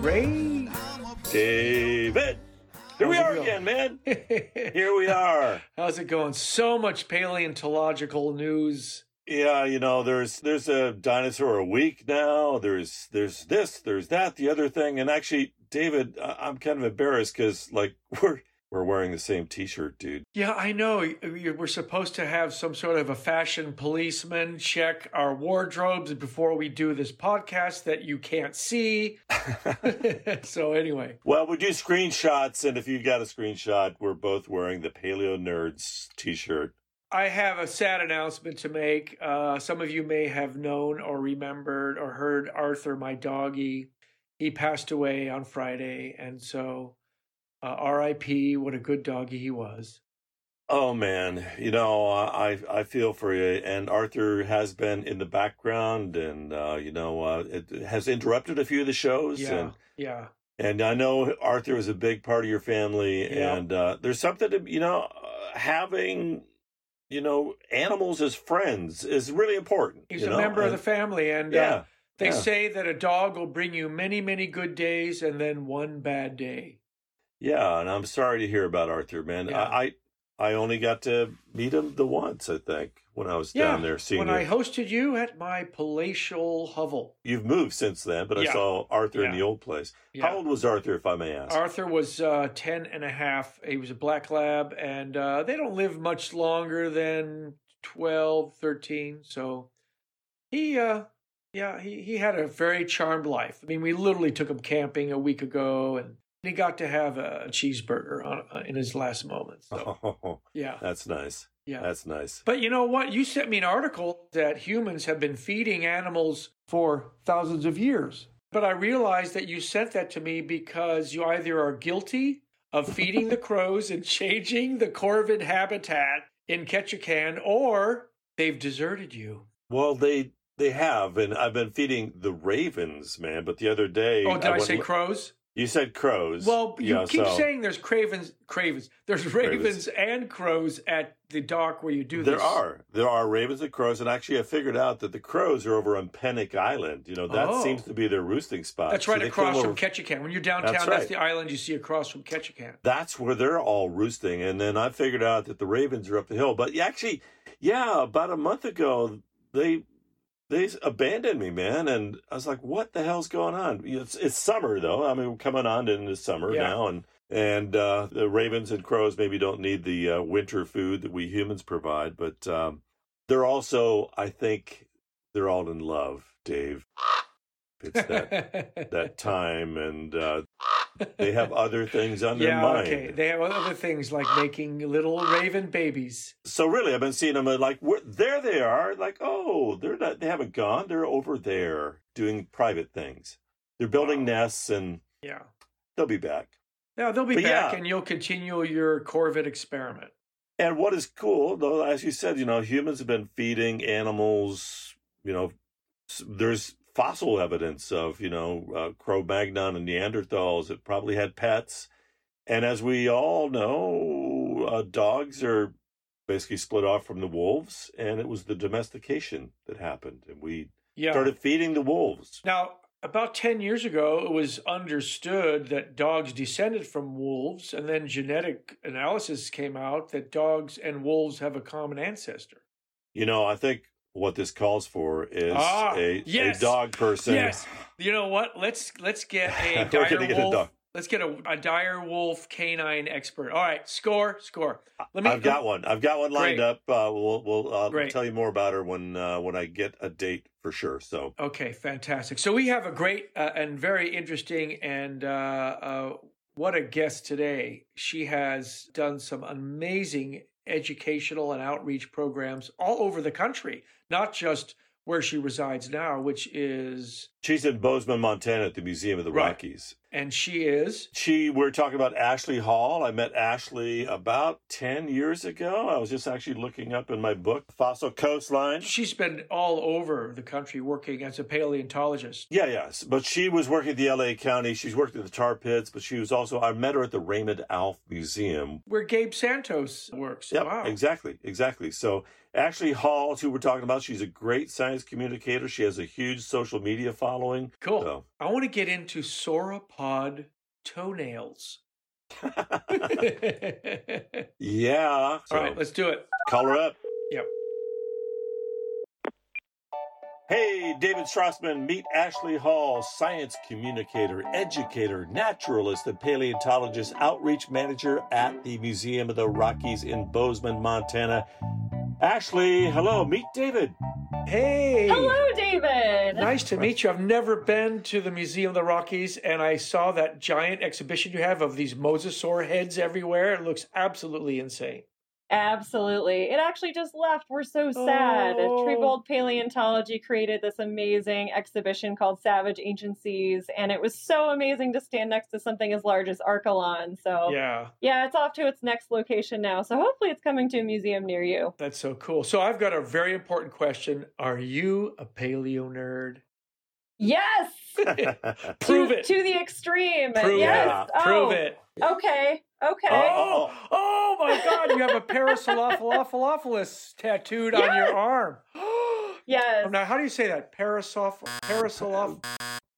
Ray. David. Here we How's are going? again, man. Here we are. How's it going? So much paleontological news. Yeah, you know, there's there's a dinosaur a week now. There's there's this, there's that, the other thing, and actually, David, I'm kind of embarrassed because like we're we're wearing the same T-shirt, dude. Yeah, I know. We're supposed to have some sort of a fashion policeman check our wardrobes before we do this podcast that you can't see. so, anyway, Well, we do screenshots, and if you've got a screenshot, we're both wearing the Paleo Nerds T-shirt. I have a sad announcement to make. Uh, some of you may have known or remembered or heard Arthur, my doggy. He passed away on Friday. And so, uh, RIP, what a good doggy he was. Oh man, you know I I feel for you, and Arthur has been in the background, and uh, you know uh, it has interrupted a few of the shows, Yeah. and Yeah. and I know Arthur is a big part of your family, Yeah. and uh, there's something to you know having you know animals as friends is really important. He's a know? member of the family. And yeah. uh, they yeah. say that a dog will bring you many, many good days and then one bad day. Yeah, and I'm sorry to hear about Arthur, man. Yeah. I, I only got to meet him the once, I think, when I was Yeah, down there seeing when you. I hosted you at my palatial hovel. You've moved since then, but I saw Arthur in the old place. Yeah. How old was Arthur, if I may ask? Arthur was uh, 10 and a half. He was a black lab, and uh, they don't live much longer than 12, 13. So he, uh, yeah, he, he had a very charmed life. I mean, we literally took him camping a week ago, and he got to have a cheeseburger on, uh, in his last moments. So, Oh, yeah, that's nice. yeah. That's nice. But you know what? You sent me an article that humans have been feeding animals for thousands of years. But I realized that you sent that to me because you either are guilty of feeding the crows and changing the corvid habitat in Ketchikan, or they've deserted you. Well, they they have, and I've been feeding the ravens, man. But the other day, Oh, did I, went say li- crows? You said crows. Well, you yeah, keep so saying there's cravens, cravens. There's ravens and crows at the dock where you do there this. There are there are ravens and crows, and actually, I figured out that the crows are over on Pennock Island. You know, that Oh. seems to be their roosting spot. That's right they across from Ketchikan. When you're downtown, That's that's, the island you see across from Ketchikan. that's where they're all roosting. And then I figured out that the ravens are up the hill. But actually, yeah, about a month ago, they they abandoned me, man. And I was like, what the hell's going on? It's, it's summer though. I mean, we're coming on into summer Yeah. now, and and uh, the ravens and crows maybe don't need the uh, winter food that we humans provide, but um, they're also, I think, they're all in love, Dave. It's that that time, and uh, they have other things on their yeah, mind. okay. They have other things like making little raven babies. So really, I've been seeing them uh, like where, there they are. Like oh, they're not. They haven't gone. They're over there doing private things. They're building Wow. nests, and Yeah. they'll be back. Yeah, they'll be But back yeah. and you'll continue your Corvid experiment. And what is cool, though, as you said, you know, humans have been feeding animals. You know, there's fossil evidence of you know uh, Cro-Magnon and Neanderthals It probably had pets. And as we all know, uh, dogs are basically split off from the wolves, and it was the domestication that happened, and we Yeah. started feeding the wolves. Now, about 10 years ago, it was understood that dogs descended from wolves, and then genetic analysis came out that dogs and wolves have a common ancestor. You know, I think what this calls for is Ah, a, yes. a dog person. Yes. You know what? Let's let's get a dire get a wolf. dog. Let's get a, a dire wolf canine expert. All right, score, score. Let me. I've got one. I've got one lined Great. up. Uh, we'll we'll uh, tell you more about her when uh, when I get a date for sure. So Okay, fantastic. So we have a great uh, and very interesting and uh, uh, what a guest today. She has done some amazing educational and outreach programs all over the country, not just where she resides now, which is She's in Bozeman, Montana at the Museum of the Right. Rockies. And she is. She, we're talking about Ashley Hall. I met Ashley about 10 years ago. I was just actually looking up in my book, Fossil Coastline. She's been all over the country working as a paleontologist. Yeah, yes. But she was working at the LA County. She's worked at the tar pits, but she was also, I met her at the Raymond Alf Museum. Where Gabe Santos works. Yep, wow. exactly, exactly. So Ashley Hall who we're talking about. She's a great science communicator. She has a huge social media following. Cool. So- I want to get into sauropod toenails. Yeah. So right, let's do it. call her up. Yep. Hey, David Strassman, meet Ashley Hall, science communicator, educator, naturalist, and paleontologist, outreach manager at the Museum of the Rockies in Bozeman, Montana. Ashley, hello, meet David. Hey. Hello, David. Nice to meet you. I've never been to the Museum of the Rockies, and I saw that giant exhibition you have of these mosasaur heads everywhere. It looks absolutely insane. Absolutely. It actually just left. We're so sad. Oh. Triebold Paleontology created this amazing exhibition called Savage Ancient Seas, and it was so amazing to stand next to something as large as Archelon. So, Yeah, yeah, it's off to its next location now. So, hopefully, it's coming to a museum near you. that's so cool. So I've got a very important question. Are you a paleo nerd? Yes! Prove to, it. To the extreme. Prove yes. it. Prove Oh, it. Okay. Okay. Oh. Oh, oh my God! You have a Parasolophalophalophalus tattooed on your arm. Yes. Now, how do you say that? Parasoloph Parasoloph.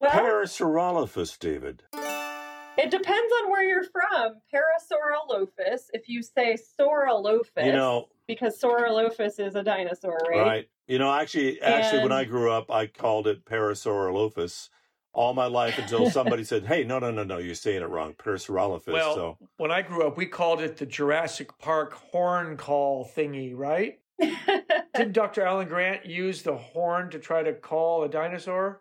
Well, Parasaurolophus, David. It depends on where you're from. Parasaurolophus, if you say Saurolophus, You know, because Saurolophus is a dinosaur, right? right? You know, actually, actually, when I grew up, I called it Parasaurolophus all my life until somebody said, "Hey, no, no, no, no, you're saying it wrong, Parasaurolophus." Well, so when I grew up, we called it the Jurassic Park horn call thingy, right? Did Dr. Alan Grant use the horn to try to call a dinosaur?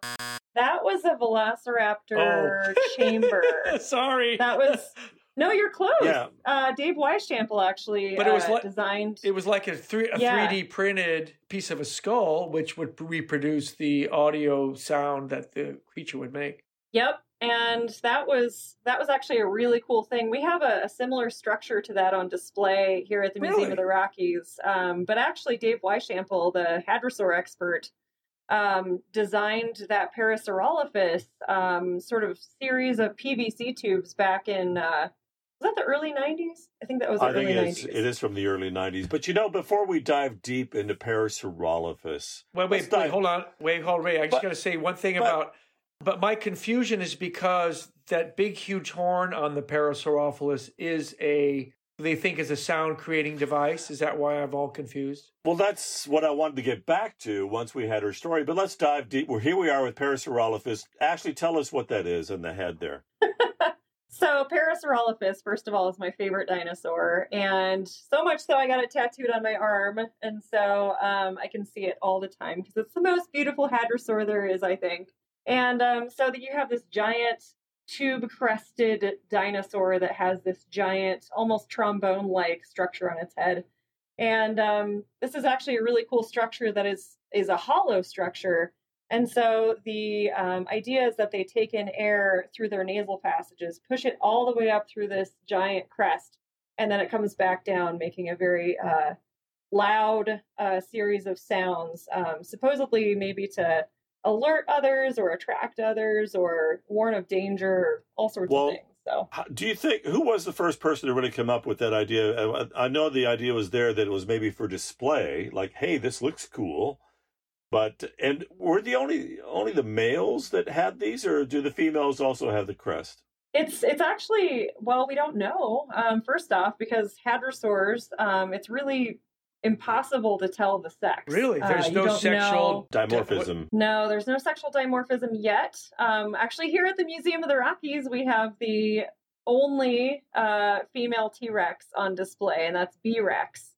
that was a Velociraptor oh. chamber. Sorry. That was no, you're close. Yeah. Uh, Dave Weishampel actually But it was uh, like- designed. It was like a, three, a Yeah. 3D printed piece of a skull, which would reproduce the audio sound that the creature would make. Yep. And that was that was actually a really cool thing. We have a, a similar structure to that on display here at the Museum of the Rockies. Um, but actually, Dave Weishampel, the hadrosaur expert, um, designed that Parasaurolophus um, sort of series of PVC tubes back in uh, that the early '90s? I think that was the I think early it's, '90s. it is from the early '90s. But you know, before we dive deep into Parasaurolophus, Wait, Let's wait, wait, dive- hold on. Wait, hold wait. I just got to say one thing but- about. But my confusion is because that big, huge horn on the Parasaurolophus is a. They think is a sound creating device. Is that why I'm all confused? Well, that's what I wanted to get back to once we had her story. But let's dive deep. Well, here we are with Parasaurolophus. Ashley, tell us what that is in the head there. So Parasaurolophus, first of all, is my favorite dinosaur, and so much so I got it tattooed on my arm, and so um, I can see it all the time because it's the most beautiful hadrosaur there is, I think. And um, so that you have this giant tube-crested dinosaur that has this giant, almost trombone-like structure on its head, and um, this is actually a really cool structure that is is a hollow structure. And so the um, idea is that they take in air through their nasal passages, push it all the way up through this giant crest, and then it comes back down, making a very uh, loud uh, series of sounds, um, supposedly maybe to alert others or attract others or warn of danger, all sorts Well, of things. So Do you think who was the first person to really come up with that idea? I know the idea was there that it was maybe for display, like, hey, this looks cool. But and were the only only the males that had these, or do the females also have the crest? It's it's actually well we don't know. Um, first off, because hadrosaurs, um, it's really impossible to tell the sex. Really? Uh, There's you no don't sexual know- Dimorphism. No, there's no sexual dimorphism yet. Um, actually, here at the Museum of the Rockies, we have the only uh, female T Rex on display, and that's B Rex.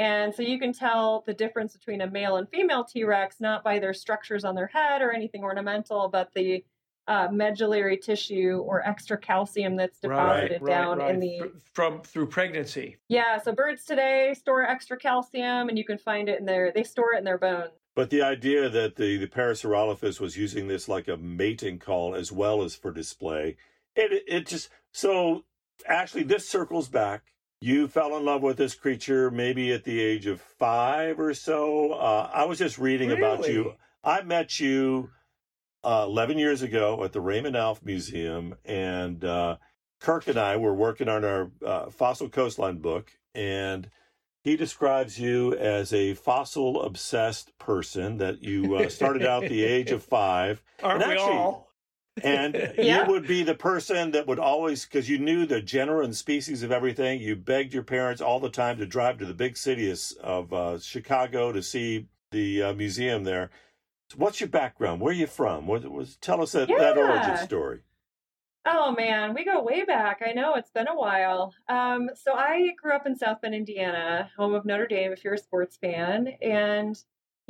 And so you can tell the difference between a male and female T Rex not by their structures on their head or anything ornamental, but the uh, medullary tissue or extra calcium that's deposited down in the Fr- from through pregnancy. yeah, so birds today store extra calcium, and you can find it in their. They store it in their bones. But the idea that the, the Parasaurolophus was using this like a mating call as well as for display, it it just so actually this circles back. You fell in love with this creature maybe at the age of five or so. Uh, I was just reading about you. I met you uh, 11 years ago at the Raymond Alf Museum, and uh, Kirk and I were working on our uh, fossil coastline book, and he describes you as a fossil obsessed person that you uh, started out the age of five Aren't And we actually- all? And Yeah. you would be the person that would always because you knew the genera and species of everything you begged your parents all the time to drive to the big city of, uh, chicago to see the uh, museum there so what's your background where are you from what was tell us that, that origin story Oh man, we go way back. I know it's been a while. Um, so I grew up in South Bend, Indiana, home of Notre Dame. If you're a sports fan, and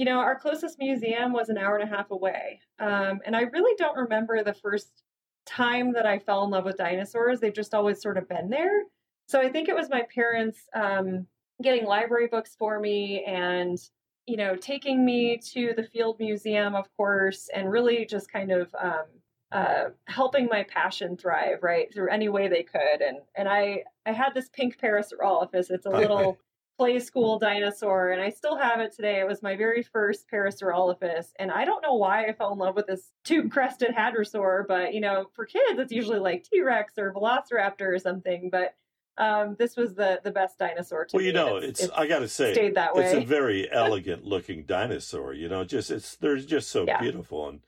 you know our closest museum was an hour and a half away. Um, and I really don't remember the first time that I fell in love with dinosaurs. They've just always sort of been there. So I think it was my parents um, getting library books for me and you know taking me to the field museum, of course, and really just kind of um, uh, helping my passion thrive right through any way they could and and i i had this pink parasaurolophus it's a little play school dinosaur and i still have it today. It was my very first parasaurolophus and i don't know why i fell in love with this tube crested hadrosaur but you know for kids it's usually like t-rex or velociraptor or something but um, this was the the best dinosaur to well you know and it's, i gotta say stayed that way it's a very elegant looking dinosaur you know just it's they're just so Yeah. beautiful and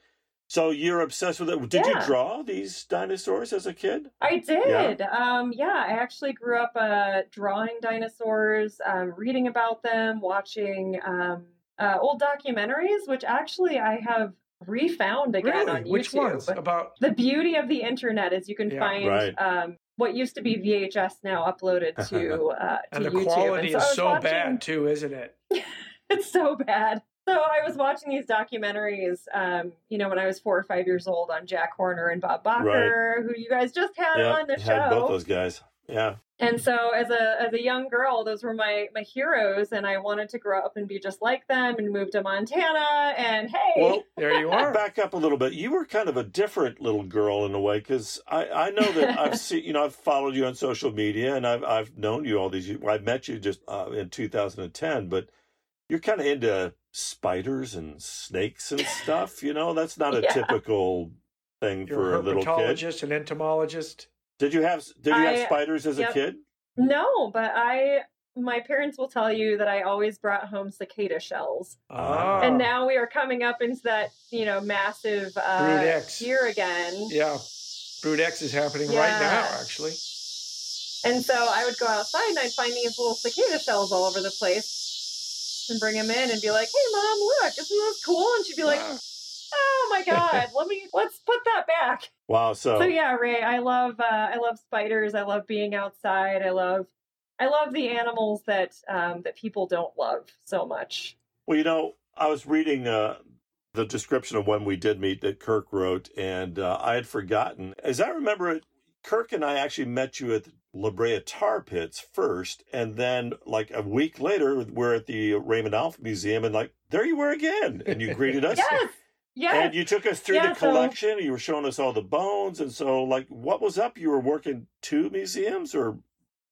so you're obsessed with it did you draw these dinosaurs as a kid I did. Um, yeah, I actually grew up uh, drawing dinosaurs, um, reading about them, watching um, uh, old documentaries, which actually I have refound again on YouTube. Which ones? About The beauty of the internet is you can Yeah. find Right. um, what used to be VHS now uploaded to uh, to and the YouTube. quality And so is so watching- bad too, isn't it? it's so bad. So I was watching these documentaries, um, you know, when I was four or five years old on Jack Horner and Bob Bakker, who you guys just had yeah on the show. had both show. those guys yeah And so as a as a young girl, those were my my heroes, and I wanted to grow up and be just like them, and move to Montana. And hey, well There you are. back up a little bit. You were kind of a different little girl in a way because I, I know that I've seen you know I've followed you on social media and I've I've known you all these years. I met you just uh, in 2010, but you're kind of into spiders and snakes and stuff. You know that's not a Yeah. typical thing You're for a a little kid. an entomologist. Did you have Did you have spiders as yep. a kid? no, but I my parents will tell you that I always brought home cicada shells, Ah. and now we are coming up into that you know massive uh, year again. Yeah. Brood X is happening right now, actually. And so I would go outside and I'd find these little cicada shells all over the place and bring him in and be like, "Hey, mom, look, isn't this cool?" And she'd be like, Wow. "Oh my god, let me let's put that back." Wow. So, So yeah, Ray, I love uh, I love spiders. I love being outside. I love I love the animals that um, that people don't love so much. Well, you know, I was reading uh, the description of when we did meet that Kirk wrote, and uh, I had forgotten. As I remember it, Kirk and I actually met you at La Brea Tar Pits first, and then like a week later, we're at the Raymond Alf Museum, and like there you were again, and you greeted us. Yes, yes. And you took us through Yeah, the so- collection. You were showing us all the bones, and so like, what was up? You were working two museums, or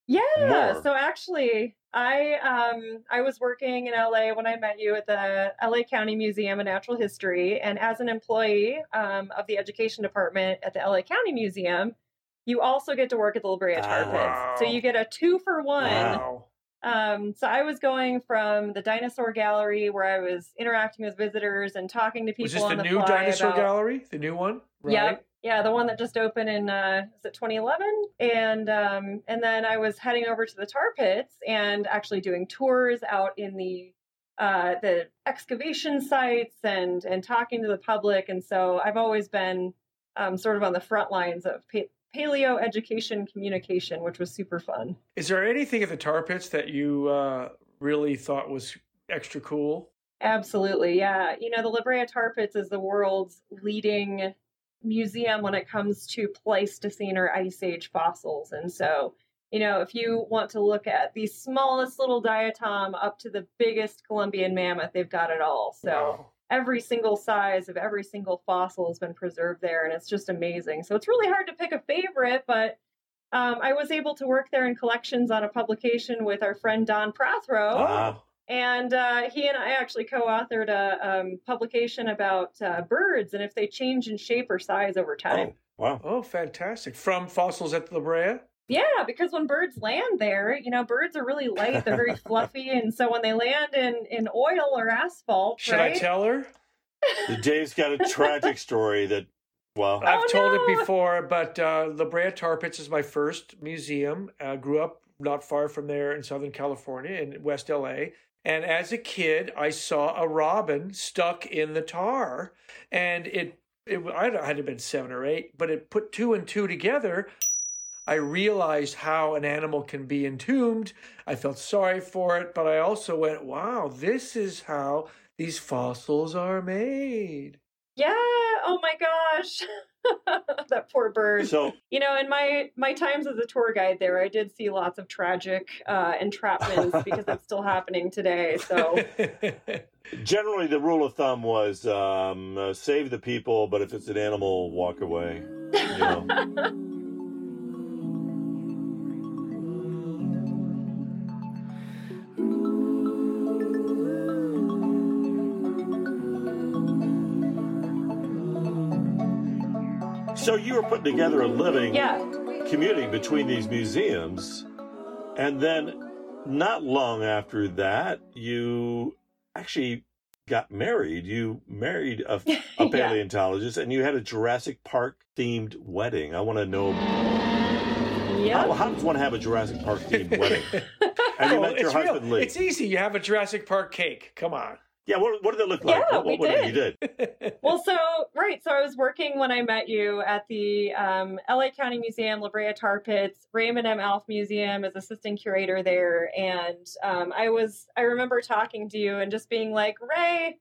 Yeah. more. So actually, I um I was working in LA when I met you at the LA County Museum of Natural History, and as an employee um, of the education department at the LA County Museum, you also get to work at the La Brea Tar. Pits. So you get a two for one. Wow. Um, so I was going from the dinosaur gallery where I was interacting with visitors and talking to people Was this the the new dinosaur about, gallery? The new one? Right. Yep. Yeah, the one that just opened in uh is it 2011? And um and then I was heading over to the tar pits and actually doing tours out in the uh the excavation sites and and talking to the public and so I've always been um sort of on the front lines of pa- paleo education communication, which was super fun. Is there anything at the tar pits that you uh, really thought was extra cool? Absolutely, yeah. You know, the La Brea Tar Pits is the world's leading museum when it comes to Pleistocene or Ice Age fossils, and so you know, if you want to look at the smallest little diatom up to the biggest Columbian mammoth, they've got it all. So Wow. Every single size of every single fossil has been preserved there, and it's just amazing. So it's really hard to pick a favorite, but um, I was able to work there in collections on a publication with our friend Don Prothero. Wow. And uh, he and I actually co-authored a um, publication about uh, birds and if they change in shape or size over time. Oh, wow. Oh, fantastic! From fossils at the La Brea. Yeah, because when birds land there, you know, birds are really light, they're very fluffy, and so when they land in in oil or asphalt, Should right? I tell her? Dave's got a tragic story that, well, I've Oh, told it before, but uh, La Brea Tar Pits is my first museum. I grew up not far from there in Southern California, in West LA. And as a kid, I saw a robin stuck in the tar, and it it I had to have been seven or eight, but it put two and two together. I realized how an animal can be entombed. I felt sorry for it, but I also went, "Wow, this is how these fossils are made." Yeah. Oh my gosh. that poor bird. so You know, in my my times as a tour guide there, I did see lots of tragic uh, entrapments because it's still happening today. So generally the rule of thumb was um, uh, save the people, but if it's an animal, walk away. You know? So you were putting together a living yeah, commuting between these museums. And then, not long after that, you actually got married. You married a, a Yeah. paleontologist and you had a Jurassic Park themed wedding. I want to know how, yeah. how does one have a Jurassic Park themed wedding? And you Oh, met your it's real. husband, Lee. It's easy. You have a Jurassic Park cake. Come on. Yeah, what, what did it look like? Yeah, what, we what what you did. did? Well, so right, so I was working when I met you at the um, LA County Museum, La Brea Tar Pits, Raymond M. Alf Museum as assistant curator there, and um, I was I remember talking to you and just being like, Ray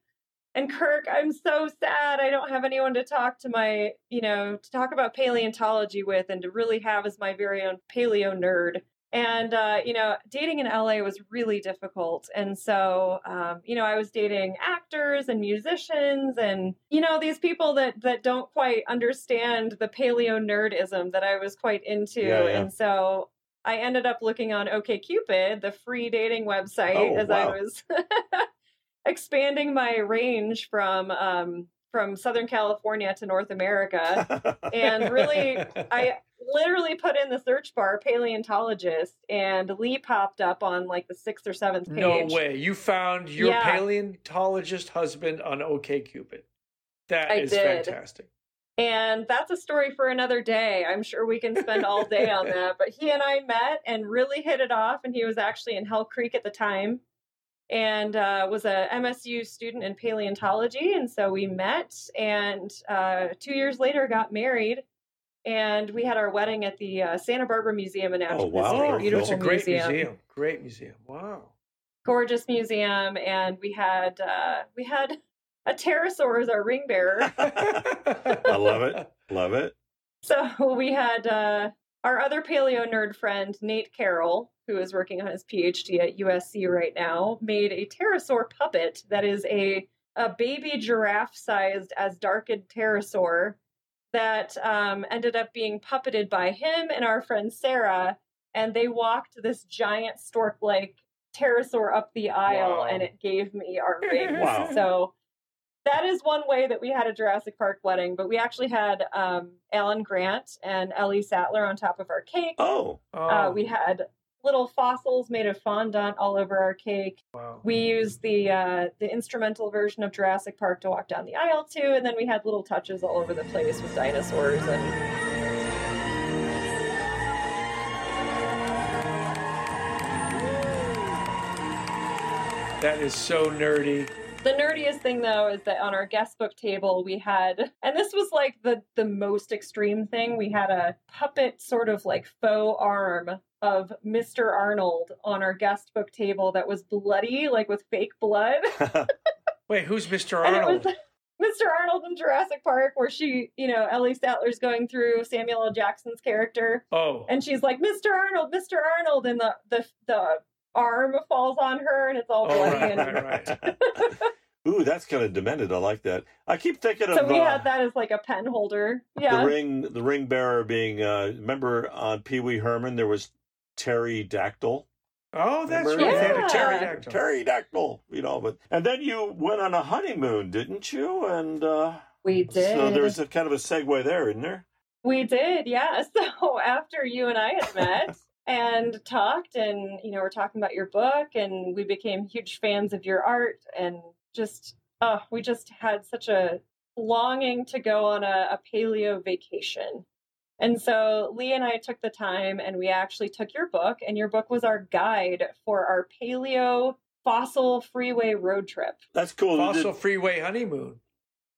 and Kirk, I'm so sad I don't have anyone to talk to my you know to talk about paleontology with and to really have as my very own paleo nerd. And uh, you know, dating in LA was really difficult, and so um, you know, I was dating actors and musicians, and you know, these people that that don't quite understand the paleo nerdism that I was quite into, Yeah, yeah. and so I ended up looking on OkCupid, the free dating website, Oh, as wow. I was expanding my range from um, from Southern California to North America and really I literally put in the search bar paleontologist and Lee popped up on like the sixth or seventh page. no way. You found your Yeah. paleontologist husband on OKCupid. That I is did. fantastic. And that's a story for another day. I'm sure we can spend all day on that. But he and I met and really hit it off. And he was actually in Hell Creek at the time and uh, was a MSU student in paleontology. And so we met and uh, two years later got married. And we had our wedding at the uh, Santa Barbara Museum of Natural Oh, wow. History. Oh, it's Beautiful a great museum. museum. Great museum. Wow. gorgeous museum and we had uh we had a pterosaur as our ring bearer I love it. Love it. so we had uh our other paleo nerd friend nate carroll who is working on his phd at usc right now made a pterosaur puppet that is a a baby giraffe sized azhdarchid pterosaur that um, ended up being puppeted by him and our friend sarah and they walked this giant stork like pterosaur up the aisle Wow. and it gave me our ring. Wow. So that is one way that we had a Jurassic Park wedding, but we actually had um, Alan Grant and Ellie Sattler on top of our cake. Oh, Oh, Uh, we had little fossils made of fondant all over our cake. wow. We used the uh, the instrumental version of Jurassic Park to walk down the aisle to, and then we had little touches all over the place with dinosaurs and That is so nerdy. The nerdiest thing though is that on our guest book table we had and this was like the the most extreme thing, we had a puppet sort of like faux arm of Mr. Arnold on our guest book table that was bloody, like with fake blood. Wait, who's Mr. And it Arnold? was Mr. Arnold in Jurassic Park, where she, you know, Ellie Sattler's going through Samuel L. Jackson's character, Oh, and she's like, "Mr. Arnold, Mr. Arnold," and the the the arm falls on her, and it's all oh bloody. right, and right, right. Ooh, that's kind of demented. I like that. I keep thinking so of we uh, had that as like a pen holder. Yeah. the ring, the ring bearer being. Uh, remember on Pee Wee Herman there was Terry Dactyl. Oh, that's right. Remember? They had a Yeah. pterodactyl. Pterodactyl, you know. But and then you went on a honeymoon, didn't you? And uh, we did. so there's a kind of a segue there, isn't there? We did, yeah. So after you and I had met and talked, and you know, we're talking about your book, and we became huge fans of your art, and just, oh, we just had such a longing to go on a, a paleo vacation. And so Lee and I took the time and we actually took your book, and your book was our guide for our paleo fossil freeway road trip. That's cool. Fossil Freeway honeymoon.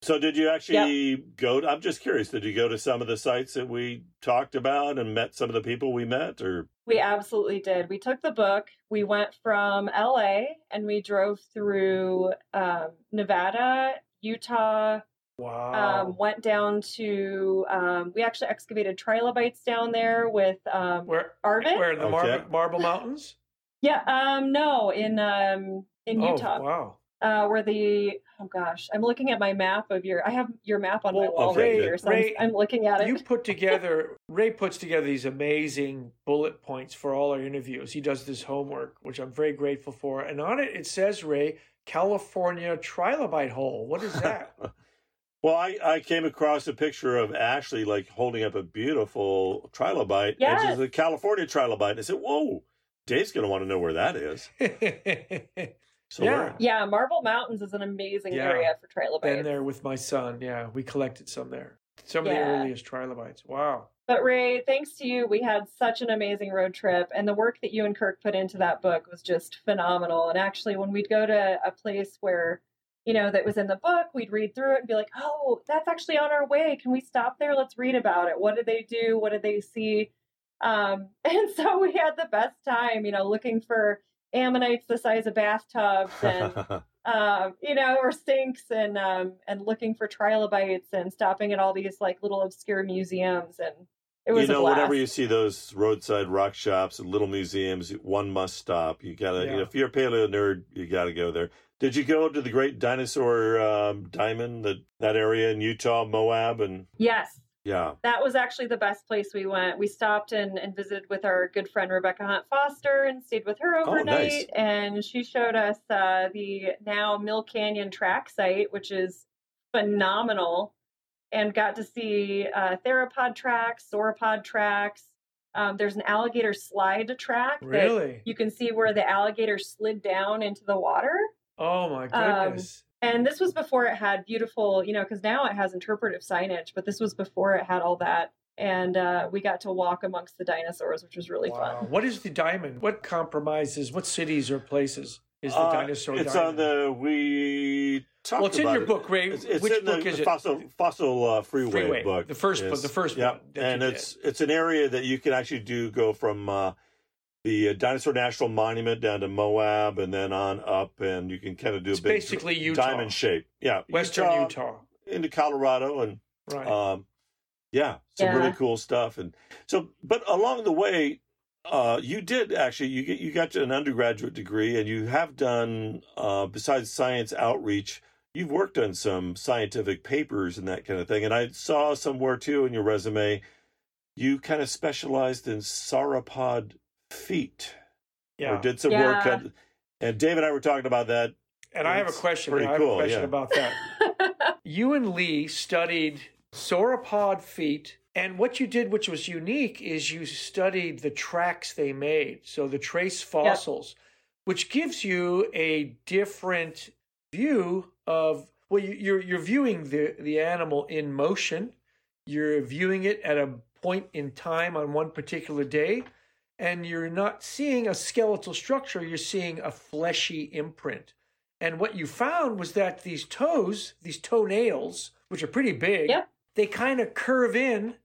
So did you actually go? to, I'm just curious. Did you go to some of the sites that we talked about and met some of the people we met, or We absolutely did. We took the book. We went from LA and we drove through um, Nevada, Utah, Wow. um, went down to, um, we actually excavated trilobites down there with um, where? Arvid. Where in the Okay. Marble, Marble Mountains? Yeah, um, no, in um, in Utah, Oh, wow. Uh, where the, oh gosh, I'm looking at my map of your, I have your map on my wall okay, right here, so Ray- I'm, I'm looking at it. You put together, Ray puts together these amazing bullet points for all our interviews. He does this homework, which I'm very grateful for. And on it, it says, Ray, California trilobite hole. What is that? Well, I, I came across a picture of Ashley like holding up a beautiful trilobite. And Yes. she's a California trilobite. And I said, Whoa, Dave's going to want to know where that is. So Yeah. where- yeah, Marble Mountains is an amazing Yeah. area for trilobites. Been there with my son. Yeah, we collected some there. Some of the earliest trilobites. Wow. But Ray, thanks to you, we had such an amazing road trip, and the work that you and Kirk put into that book was just phenomenal. And actually, when we'd go to a place where, you know, that was in the book, we'd read through it and be like, "Oh, that's actually on our way. Can we stop there? Let's read about it. What did they do? What did they see?" Um, and so we had the best time, you know, looking for ammonites the size of bathtubs and um, you know, or sinks and um, and looking for trilobites and stopping at all these like little obscure museums and it was you know, a blast. whenever you see those roadside rock shops and little museums, one must stop. You gotta, Yeah. if you're a paleo nerd, you gotta go there. Did you go to the Great Dinosaur um, Diamond, that that area in Utah, Moab, and yes, yeah, that was actually the best place we went. We stopped and, and visited with our good friend Rebecca Hunt Foster and stayed with her overnight. Oh, nice. And she showed us uh, the now Mill Canyon track site, which is phenomenal, and got to see uh, theropod tracks, sauropod tracks. Um, there's an alligator slide track that Really? you can see where the alligator slid down into the water. Oh, my Um, goodness. And this was before it had beautiful, you know, because now it has interpretive signage, but this was before it had all that. And uh, we got to walk amongst the dinosaurs, which was really wow. fun. What is the diamond? What compromises, what cities or places is the Uh, dinosaur It's diamond? on the we talked well, it's in your it. book, Ray. It's, it's Which in book the, is the it? fossil fossil uh, freeway, Freeway, book. the first book- the first yeah. one that and you it's it's an area that you can actually do go from uh, the uh, Dinosaur National Monument down to Moab and then on up, and you can kind of do It's a big basically Utah. diamond shape. Yeah, Western Utah. into Colorado and Right. um, yeah, some Yeah. really cool stuff. And so, but along the way, uh, you did actually you get you got an undergraduate degree, and you have done uh, besides science outreach. You've worked on some scientific papers and that kind of thing. And I saw somewhere too in your resume, you kind of specialized in sauropod feet, yeah. or did some work. Yeah. On, and Dave and I were talking about that. and I have a question. pretty I have cool, a question yeah. about that. you and Lee studied sauropod feet, and what you did, which was unique, is you studied the tracks they made, so the trace fossils, which gives you a different view of well, you- you're you're viewing the the animal in motion, you're viewing it at a point in time on one particular day. And you're not seeing a skeletal structure, you're seeing a fleshy imprint. And what you found was that these toes, these toenails, which are pretty big, Yep. they kind of curve in,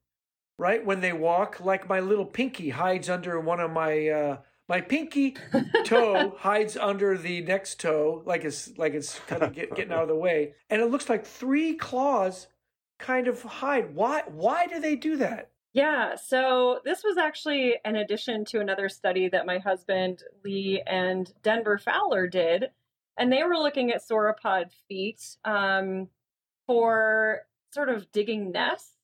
right, when they walk, like my little pinky hides under one of my uh, My pinky toe hides under the next toe, like it's like it's kind of get, getting out of the way, and it looks like three claws kind of hide. Why? Why do they do that? Yeah, so this was actually an addition to another study that my husband Lee and Denver Fowler did, and they were looking at sauropod feet um, for sort of digging nests.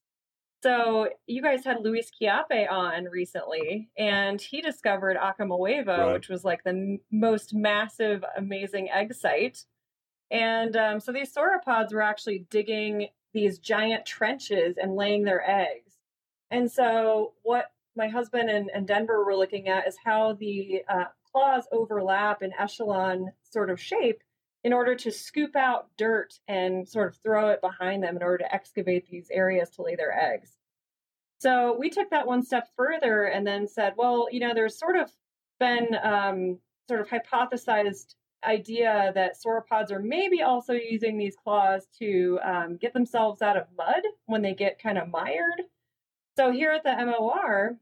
So you guys had Luis Chiappe on recently, and he discovered Auca Mahuevo, Right. which was like the m- most massive, amazing egg site. And um, so these sauropods were actually digging these giant trenches and laying their eggs. And so what my husband and, and Denver were looking at is how the uh, claws overlap en echelon sort of shape in order to scoop out dirt and sort of throw it behind them in order to excavate these areas to lay their eggs. So we took that one step further and then said, well, you know, there's sort of been um, sort of hypothesized idea that sauropods are maybe also using these claws to um, get themselves out of mud when they get kind of mired. So here at the MOR,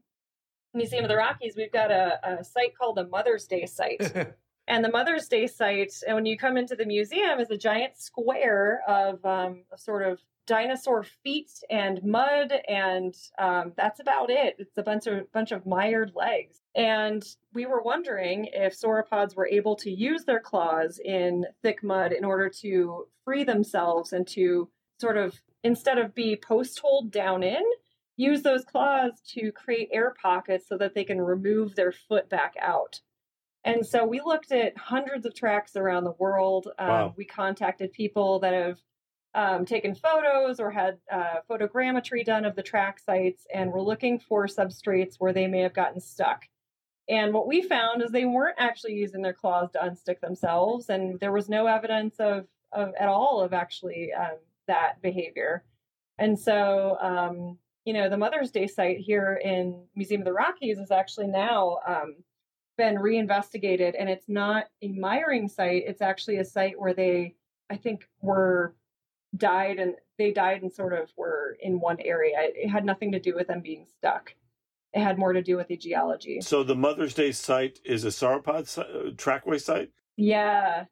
Museum of the Rockies, we've got a, a site called the Mother's Day site. And the Mother's Day site, and when you come into the museum, is a giant square of, um, sort of dinosaur feet and mud, and um, that's about it. It's a bunch of bunch of mired legs. And we were wondering if sauropods were able to use their claws in thick mud in order to free themselves and to sort of instead of be post holed down in, use those claws to create air pockets so that they can remove their foot back out. And so we looked at hundreds of tracks around the world. Um, Wow. We contacted people that have um, taken photos or had uh, photogrammetry done of the track sites, and we're looking for substrates where they may have gotten stuck. And what we found is they weren't actually using their claws to unstick themselves, and there was no evidence of, of at all of actually um, that behavior. And so, um, you know, the Mother's Day site here in Museum of the Rockies is actually now um, been reinvestigated, and it's not a miring site. It's actually a site where they, I think, were died and they died and sort of were in one area. It had nothing to do with them being stuck. It had more to do with the geology. So the Mother's Day site is a sauropod si- uh, trackway site. Yeah.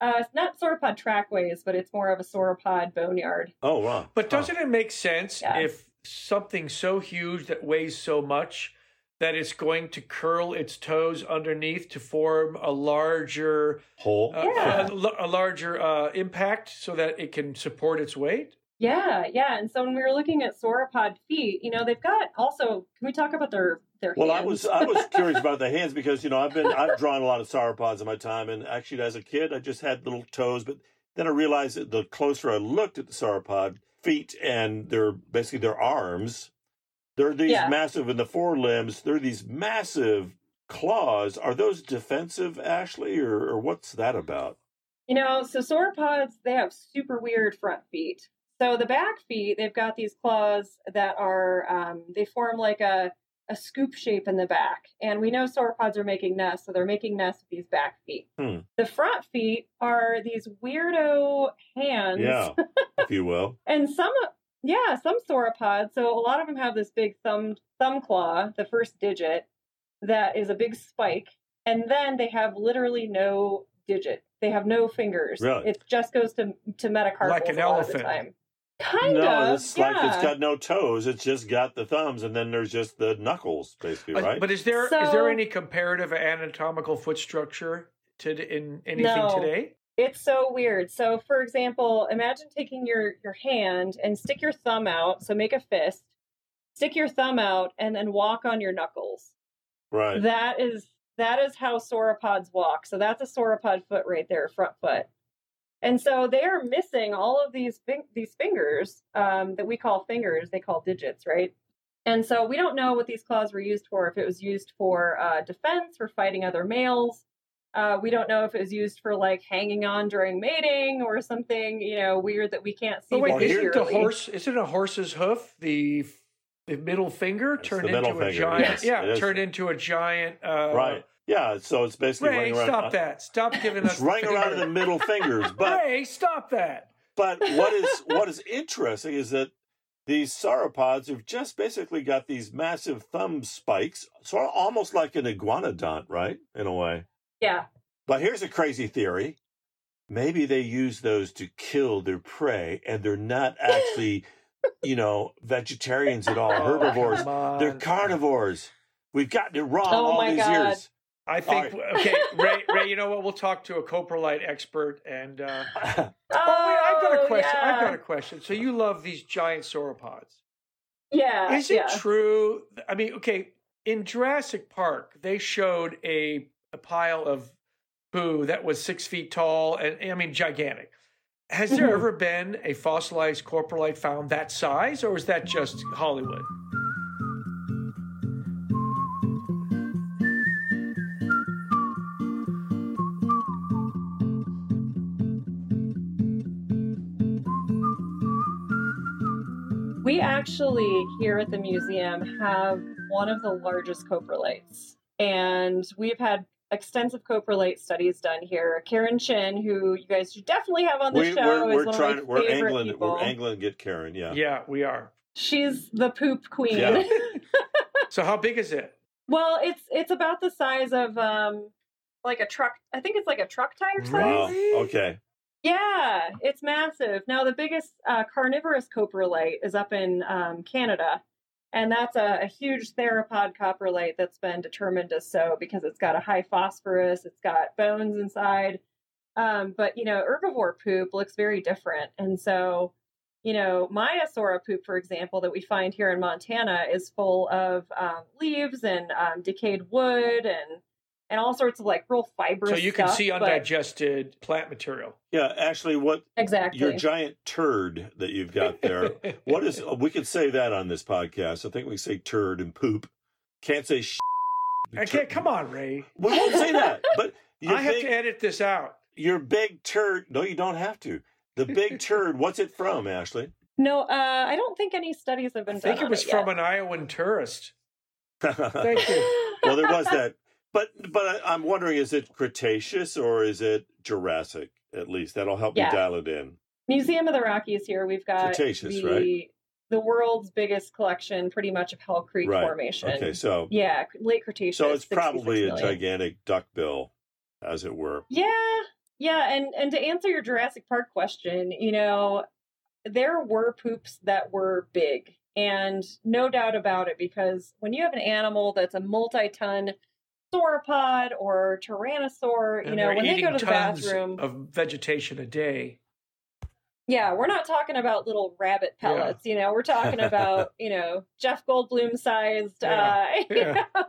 Uh, it's not sauropod trackways, but it's more of a sauropod boneyard. Oh wow! But doesn't it make sense Yeah. if something so huge that weighs so much that it's going to curl its toes underneath to form a larger, hole? uh, Yeah. a, a larger uh, impact so that it can support its weight? Yeah, yeah. And so when we were looking at sauropod feet, you know, they've got also. Can we talk about their their? Well, I was I was curious about the hands because you know I've been I've drawn a lot of sauropods in my time, and actually as a kid I just had little toes, but then I realized that the closer I looked at the sauropod feet and their basically their arms, they're these Yeah. massive in the forelimbs. They're these massive claws. Are those defensive, Ashley, or, or what's that about? You know, so sauropods, they have super weird front feet. So the back feet, they've got these claws that are, um, they form like a, a scoop shape in the back. And we know sauropods are making nests, so they're making nests with these back feet. Hmm. The front feet are these weirdo hands. Yeah, if you will. And some, yeah, some sauropods. So a lot of them have this big thumb thumb claw, the first digit, that is a big spike, and then they have literally no digit. They have no fingers. Really? It just goes to to metacarpals Like an a lot of elephant. The time. Kind no, of. it's yeah. like it's got no toes. It's just got the thumbs, and then there's just the knuckles, basically, right? But is there is So- there any comparative anatomical foot structure to in anything No. today? It's so weird. So, for example, imagine taking your your hand and stick your thumb out. So make a fist. Stick your thumb out and then walk on your knuckles. right. That is that is how sauropods walk. So that's a sauropod foot right there, front foot. And so they are missing all of these fin- these fingers um, that we call fingers. They call digits, right? And so we don't know what these claws were used for. If it was used for uh, defense, for fighting other males. Uh, we don't know if it was used for like hanging on during mating or something, you know, weird that we can't see. But wait, isn't the horse? Isn't a horse's hoof the the middle finger It's turned the middle into a giant? yes, yeah, turned into a giant. Uh, right. Yeah. So it's basically Ray, running around. stop uh, that! Stop giving us It's running the around in the middle fingers. But Ray, stop that! but what is what is interesting is that these sauropods have just basically got these massive thumb spikes, sort of almost like an iguanodont, right? In a way. Yeah. But here's a crazy theory. Maybe they use those to kill their prey and they're not actually, you know, vegetarians at all, Oh, herbivores. come on. They're carnivores. We've gotten it wrong Oh all my these God. years. I think okay, Ray. Ray, you know what? We'll talk to a coprolite expert. And uh, oh, wait, I've got a Oh, question. I've got a question. So you love these giant sauropods? Yeah. Is it yeah. true? I mean, okay, in Jurassic Park, they showed a a pile of poo that was six feet tall and I mean gigantic. Has there Mhm. ever been a fossilized coprolite found that size, or is that just Hollywood? Actually here at the museum have one of the largest coprolites, and we've had extensive coprolite studies done here. Karen Chin, who you guys should definitely have on the we, show, we're, is we're one trying. of my We're favorite angling. people. We're angling. Get Karen. Yeah. Yeah, we are. She's the poop queen. Yeah. So how big is it? well, it's it's about the size of um like a truck. I think it's like a truck tire size. Wow. Okay. Yeah, it's massive. Now, the biggest uh, carnivorous coprolite is up in um, Canada, and that's a, a huge theropod coprolite that's been determined as so because it's got a high phosphorus, it's got bones inside. Um, but you know, herbivore poop looks very different, and so you know, Maiasaura poop, for example, that we find here in Montana is full of um, leaves and um, decayed wood and and all sorts of like real fibrous. So you can stuff, see but- undigested plant material. Yeah. Actually, what exactly. your giant turd that you've got there? what is? We could say that on this podcast. I think we say turd and poop. Can't say. Sh- Okay, come on, Ray. We won't say that. But your I have big, to edit this out. your big turd. No, you don't have to. The big turd. What's it from, Ashley? No, uh, I don't think any studies have been I done. I think it on was yet. from an Iowan tourist. Thank you. well, there was that. But but I- I'm wondering, is it Cretaceous or is it Jurassic? At least that'll help Yeah. me dial it in. Museum of the Rockies here. We've got Cretaceous, the right? the world's biggest collection, pretty much of Hell Creek Right. Formation. Okay, so Yeah, late Cretaceous. so it's probably a gigantic duckbill, as it were. Yeah, yeah, and and to answer your Jurassic Park question, you know, there were poops that were big, and no doubt about it, because when you have an animal that's a multi-ton sauropod or tyrannosaur, you And know, when they go to the bathroom, of vegetation a day. yeah, we're not talking about little rabbit Yeah. pellets. You know, we're talking about you know Jeff Goldblum sized, Yeah, uh, yeah. know,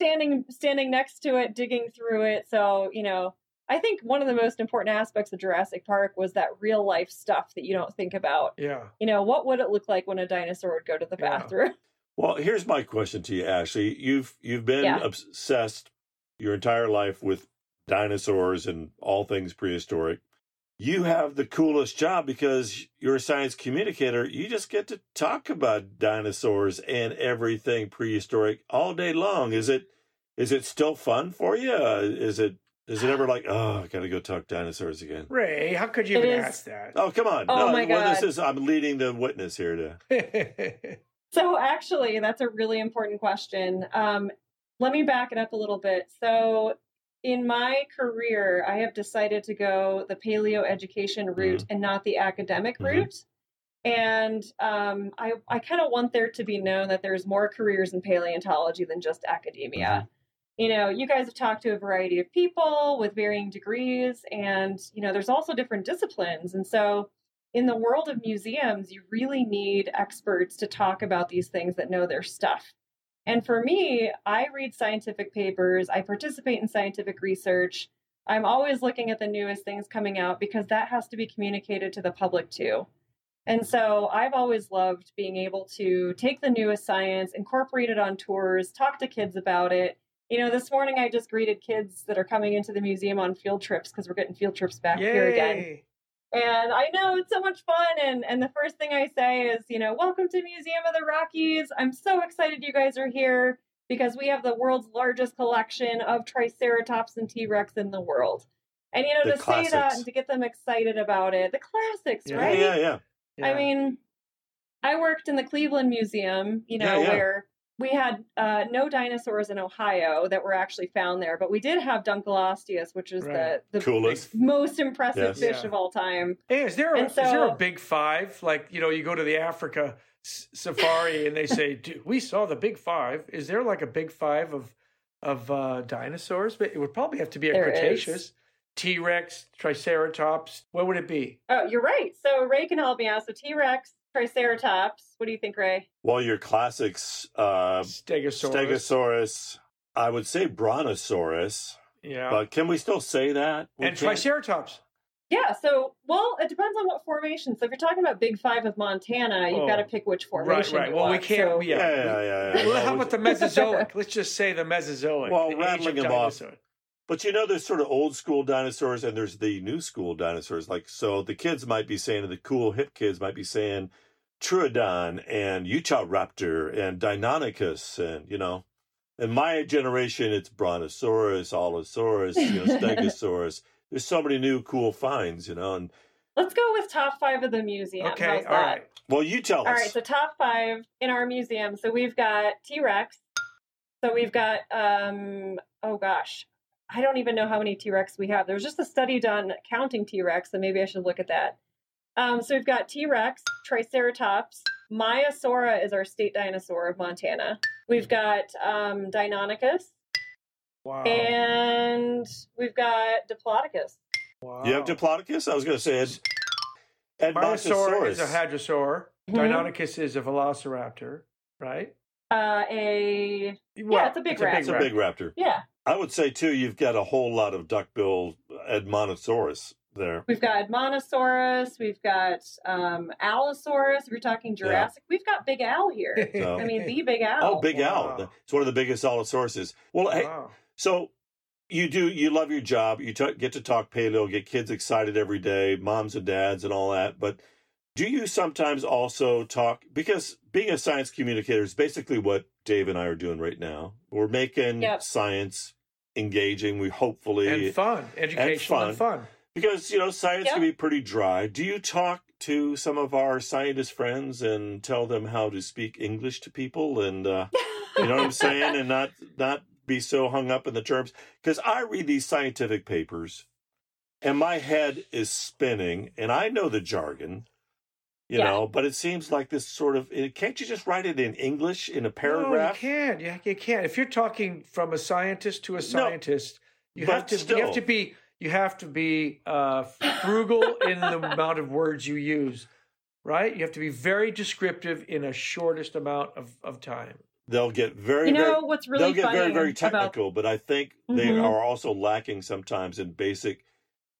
standing standing next to it, digging through it. So you know, I think one of the most important aspects of Jurassic Park was that real life stuff that you don't think about. Yeah. You know, what would it look like when a dinosaur would go to the Yeah. bathroom? Well, here's my question to you, Ashley. You've you've been Yeah. obsessed your entire life with dinosaurs and all things prehistoric. You have the coolest job because you're a science communicator. You just get to talk about dinosaurs and everything prehistoric all day long. Is it is it still fun for you? Uh, Is it is it ever like, oh, I got to go talk dinosaurs again? Ray, how could you It even is- ask that? Oh, come on. Oh, no, my well, this is I'm leading the witness here to So actually, that's a really important question. Um, let me back it up a little bit. So in my career, I have decided to go the paleo education route and not the academic Mhm. route. And um, I, I kind of want there to be known that there's more careers in paleontology than just academia. You know, you guys have talked to a variety of people with varying degrees, and, you know, there's also different disciplines. And so in the world of museums, you really need experts to talk about these things that know their stuff. And for me, I read scientific papers, I participate in scientific research. I'm always looking at the newest things coming out because that has to be communicated to the public too. And so I've always loved being able to take the newest science, incorporate it on tours, talk to kids about it. You know, this morning I just greeted kids that are coming into the museum on field trips because we're getting field trips back here again. Yay. And I know it's so much fun. And, and the first thing I say is, you know, welcome to Museum of the Rockies. I'm so excited you guys are here because we have the world's largest collection of Triceratops and T Rex in the world. And, you know, The to say that and to get them excited about it, the classics, Yeah. Yeah, right? yeah, yeah. I mean, I worked in the Cleveland Museum, you know, Yeah, yeah. where we had uh, no dinosaurs in Ohio that were actually found there, but we did have Dunkleosteus, which is Right. the, the Coolest. most impressive Yes. fish Yeah. of all time. Hey, is there a, And is there a big five? Like you know, you go to the Africa s- safari and they say, "Dude, "We saw the big five. Is there like a big five of of uh, dinosaurs? But it would probably have to be a There is. Cretaceous, T Rex, Triceratops. What would it be? Oh, you're right. So Ray can help me out. So T Rex, Triceratops. What do you think, Ray? Well, your classics, uh, Stegosaurus. Stegosaurus, I would say Brontosaurus, Yeah. but can we still say that? We and can't- Triceratops. Yeah, so well, it depends on what formation. So if you're talking about Big Five of Montana, you've Oh, got to pick which formation. right. you Well, we want. can't. So- yeah. Yeah, yeah, yeah. yeah. Well, how about the Mesozoic? Let's just say the Mesozoic. Well, the age rattling them off. Dinosaur. But you know, there's sort of old school dinosaurs and there's the new school dinosaurs. Like, so the kids might be saying, the cool hip kids might be saying Troodon and Utah Raptor and Deinonychus. And, you know, in my generation, it's Brontosaurus, Allosaurus, you know, Stegosaurus. There's so many new cool finds, you know. And, Let's go with top five of the museum. Okay, How's all that? right. well, you tell All us. right, so top five in our museum. So we've got T Rex. So we've got um oh gosh. I don't even know how many T Rex we have. There was just a study done counting T Rex, so maybe I should look at that. Um, so we've got T Rex, Triceratops, Maiasaura is our state dinosaur of Montana. We've got um, Deinonychus, Wow. and we've got Diplodocus. wow. you have Diplodocus? I was going to say Ed, Maiasaur is a Edmontosaurus. hadrosaur. Mhm. Deinonychus is a velociraptor, right? Uh, a Well, it's a big It's rat. a big raptor. yeah. I would say, too, you've got a whole lot of duckbill Edmontosaurus there. We've got Monosaurus. We've got um, Allosaurus. If you're talking Jurassic, we've got Big Al here. So- I mean, the Big Al. Oh, Big Wow. Al. It's one of the biggest Allosauruses. Well, hey, so you do, you love your job. You t- get to talk paleo, get kids excited every day, moms and dads and all that. But do you sometimes also talk, because being a science communicator is basically what Dave and I are doing right now. We're making Yep. science engaging. We hopefully, And fun, educational and fun. because, you know, science Yep. can be pretty dry. Do you talk to some of our scientist friends and tell them how to speak English to people and, uh, you know what I'm saying? And not not be so hung up in the terms. Because I read these scientific papers and my head is spinning and I know the jargon, you Yeah. know, but it seems like this sort of it- can't you just write it in English in a paragraph? No, you can't. Yeah, you can't. If you're talking from a scientist to a scientist, you have to. You have to be. You have to be uh, frugal in the amount of words you use. Right. You have to be very descriptive in a shortest amount of, of time. They'll get very you know very what's really they'll get very very about technical, but I think they Mhm. are also lacking sometimes in basic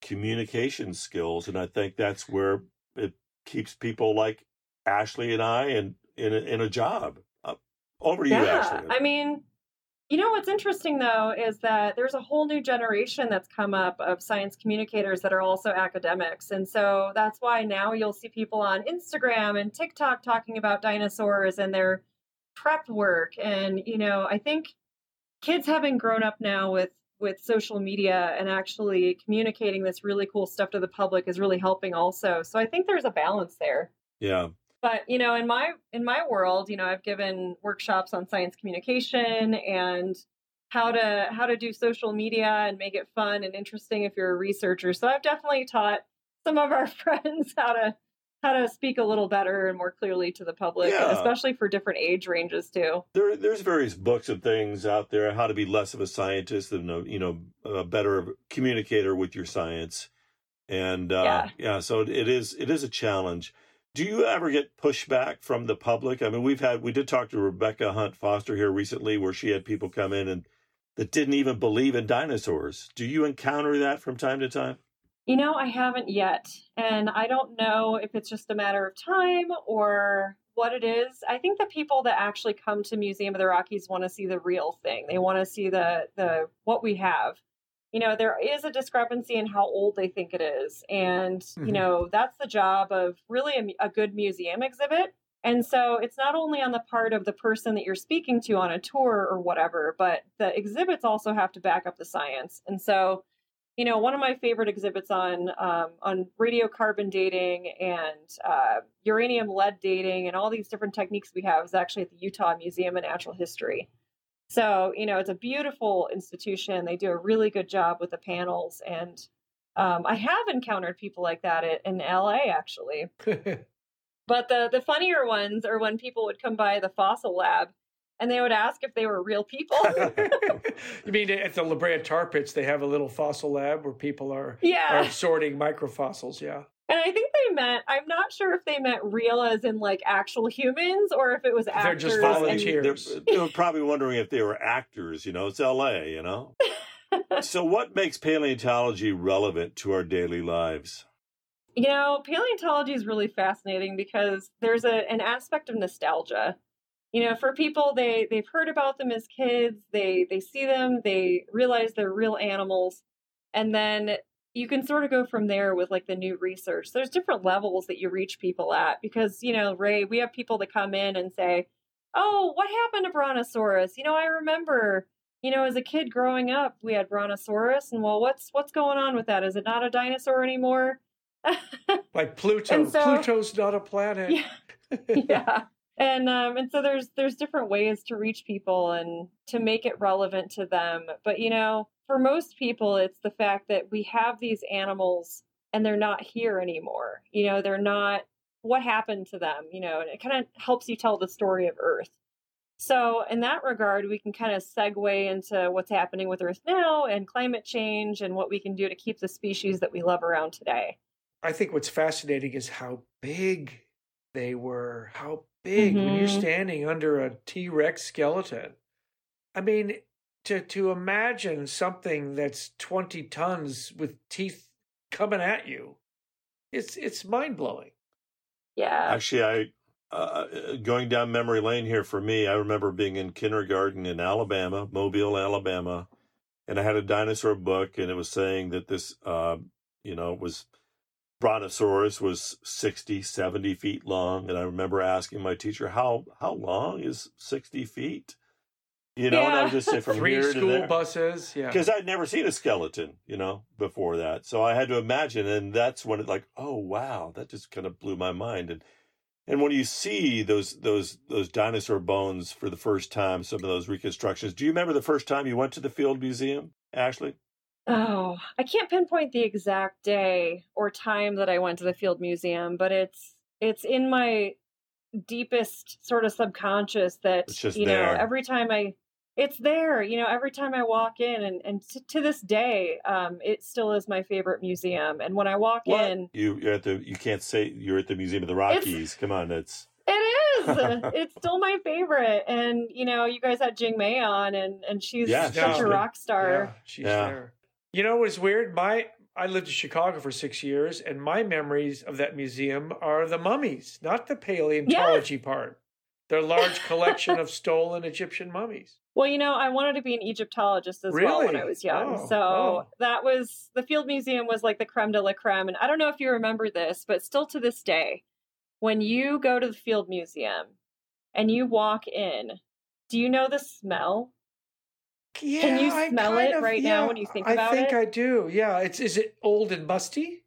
communication skills, and I think that's where it keeps people like Ashley and I in in a, in a job. Uh, over to you, yeah, Ashley. I mean, you know what's interesting though is that there's a whole new generation that's come up of science communicators that are also academics. And so that's why now you'll see people on Instagram and TikTok talking about dinosaurs and their prep work. And, you know, I think kids having grown up now with with social media and actually communicating this really cool stuff to the public is really helping also. So I think there's a balance there. Yeah, but you know in my in my world you know i've given workshops on science communication and how to how to do social media and make it fun and interesting if you're a researcher. So i've definitely taught some of our friends how to how to speak a little better and more clearly to the public Yeah. especially for different age ranges too there there's various books and things out there how to be less of a scientist and a, you know a better communicator with your science, and uh, Yeah. yeah, so it is it is a challenge. Do you ever get pushback from the public? I mean, we've had we did talk to Rebecca Hunt Foster here recently, where she had people come in and that didn't even believe in dinosaurs. Do you encounter that from time to time? You know, I haven't yet. And I don't know if it's just a matter of time or what it is. I think the people that actually come to Museum of the Rockies want to see the real thing. They want to see the the what we have. You know, there is a discrepancy in how old they think it is. And, Mhm. you know, that's the job of really a, a good museum exhibit. And so it's not only on the part of the person that you're speaking to on a tour or whatever, but the exhibits also have to back up the science. And so you know, one of my favorite exhibits on um, on radiocarbon dating and uh, uranium lead dating and all these different techniques we have is actually at the Utah Museum of Natural History. So, you know, it's a beautiful institution. They do a really good job with the panels. And um, I have encountered people like that at, in LA, actually. But the, the funnier ones are when people would come by the fossil lab and they would ask if they were real people. you mean at the La Brea Tar Pits, they have a little fossil lab where people are, yeah. are sorting microfossils? Yeah. And I think they meant, I'm not sure if they meant real as in like actual humans or if it was actors. They're just and- volunteers. They're, they were probably wondering if they were actors. You know, it's L.A. You know. so, what makes paleontology relevant to our daily lives? You know, paleontology is really fascinating because there's a, an aspect of nostalgia. You know, for people they they've heard about them as kids, they they see them, they realize they're real animals, and then you can sort of go from there with like the new research. There's different levels that you reach people at because, you know, Ray, we have people that come in and say, "Oh, what happened to Brontosaurus?" You know, I remember you know, as a kid growing up, we had Brontosaurus, and well, what's what's going on with that? Is it not a dinosaur anymore? Like Pluto. So- Pluto's not a planet. Yeah. yeah and um and so there's there's different ways to reach people and to make it relevant to them. But you know for most people it's the fact that we have these animals and they're not here anymore. You know they're not what happened to them? You know and it kind of helps you tell the story of earth. So in that regard we can kind of segue into what's happening with earth now and climate change and what we can do to keep the species that we love around today. I think what's fascinating is how big they were. How big when you're Mhm. standing under a T Rex skeleton. I mean, to to imagine something that's twenty tons with teeth coming at you, it's it's mind blowing. yeah Actually, I uh, going down memory lane here for me. I remember being in kindergarten in Alabama, Mobile, Alabama, and I had a dinosaur book, and it was saying that this, uh, you know, was Brontosaurus was 60, 70 feet long, and I remember asking my teacher, "How how long is sixty feet?" You know, and I would just say from Three here to school there buses, yeah. because I'd never seen a skeleton, you know, before that. So I had to imagine, and that's when it like, oh wow, that just kind of blew my mind. And and when you see those those those dinosaur bones for the first time, some of those reconstructions. Do you remember the first time you went to the Field Museum, Ashley? Oh, I can't pinpoint the exact day or time that I went to the Field Museum, but it's it's in my deepest sort of subconscious that It's just you know every time I it's there, you know, every time I walk in and and t- to this day um it still is my favorite museum and when I walk in You you're at the you can't say you're at the Museum of the Rockies. Come on, it's It is. it's still my favorite. And you know, you guys had Jingmai on and and she's Yeah, such she's a rock star. Yeah, she's Yeah. there. You know what's weird? My I lived in Chicago for six years, and my memories of that museum are the mummies, not the paleontology part. Their large collection of stolen Egyptian mummies. Well, you know, I wanted to be an Egyptologist as well when I was young. Oh, so oh. that was the Field Museum was like the creme de la creme. And I don't know if you remember this, but still to this day, when you go to the Field Museum and you walk in, do you know the smell? Yeah, Can you smell it of- right now when you think about it? I about think it? I do. Yeah, it's is it old and musty?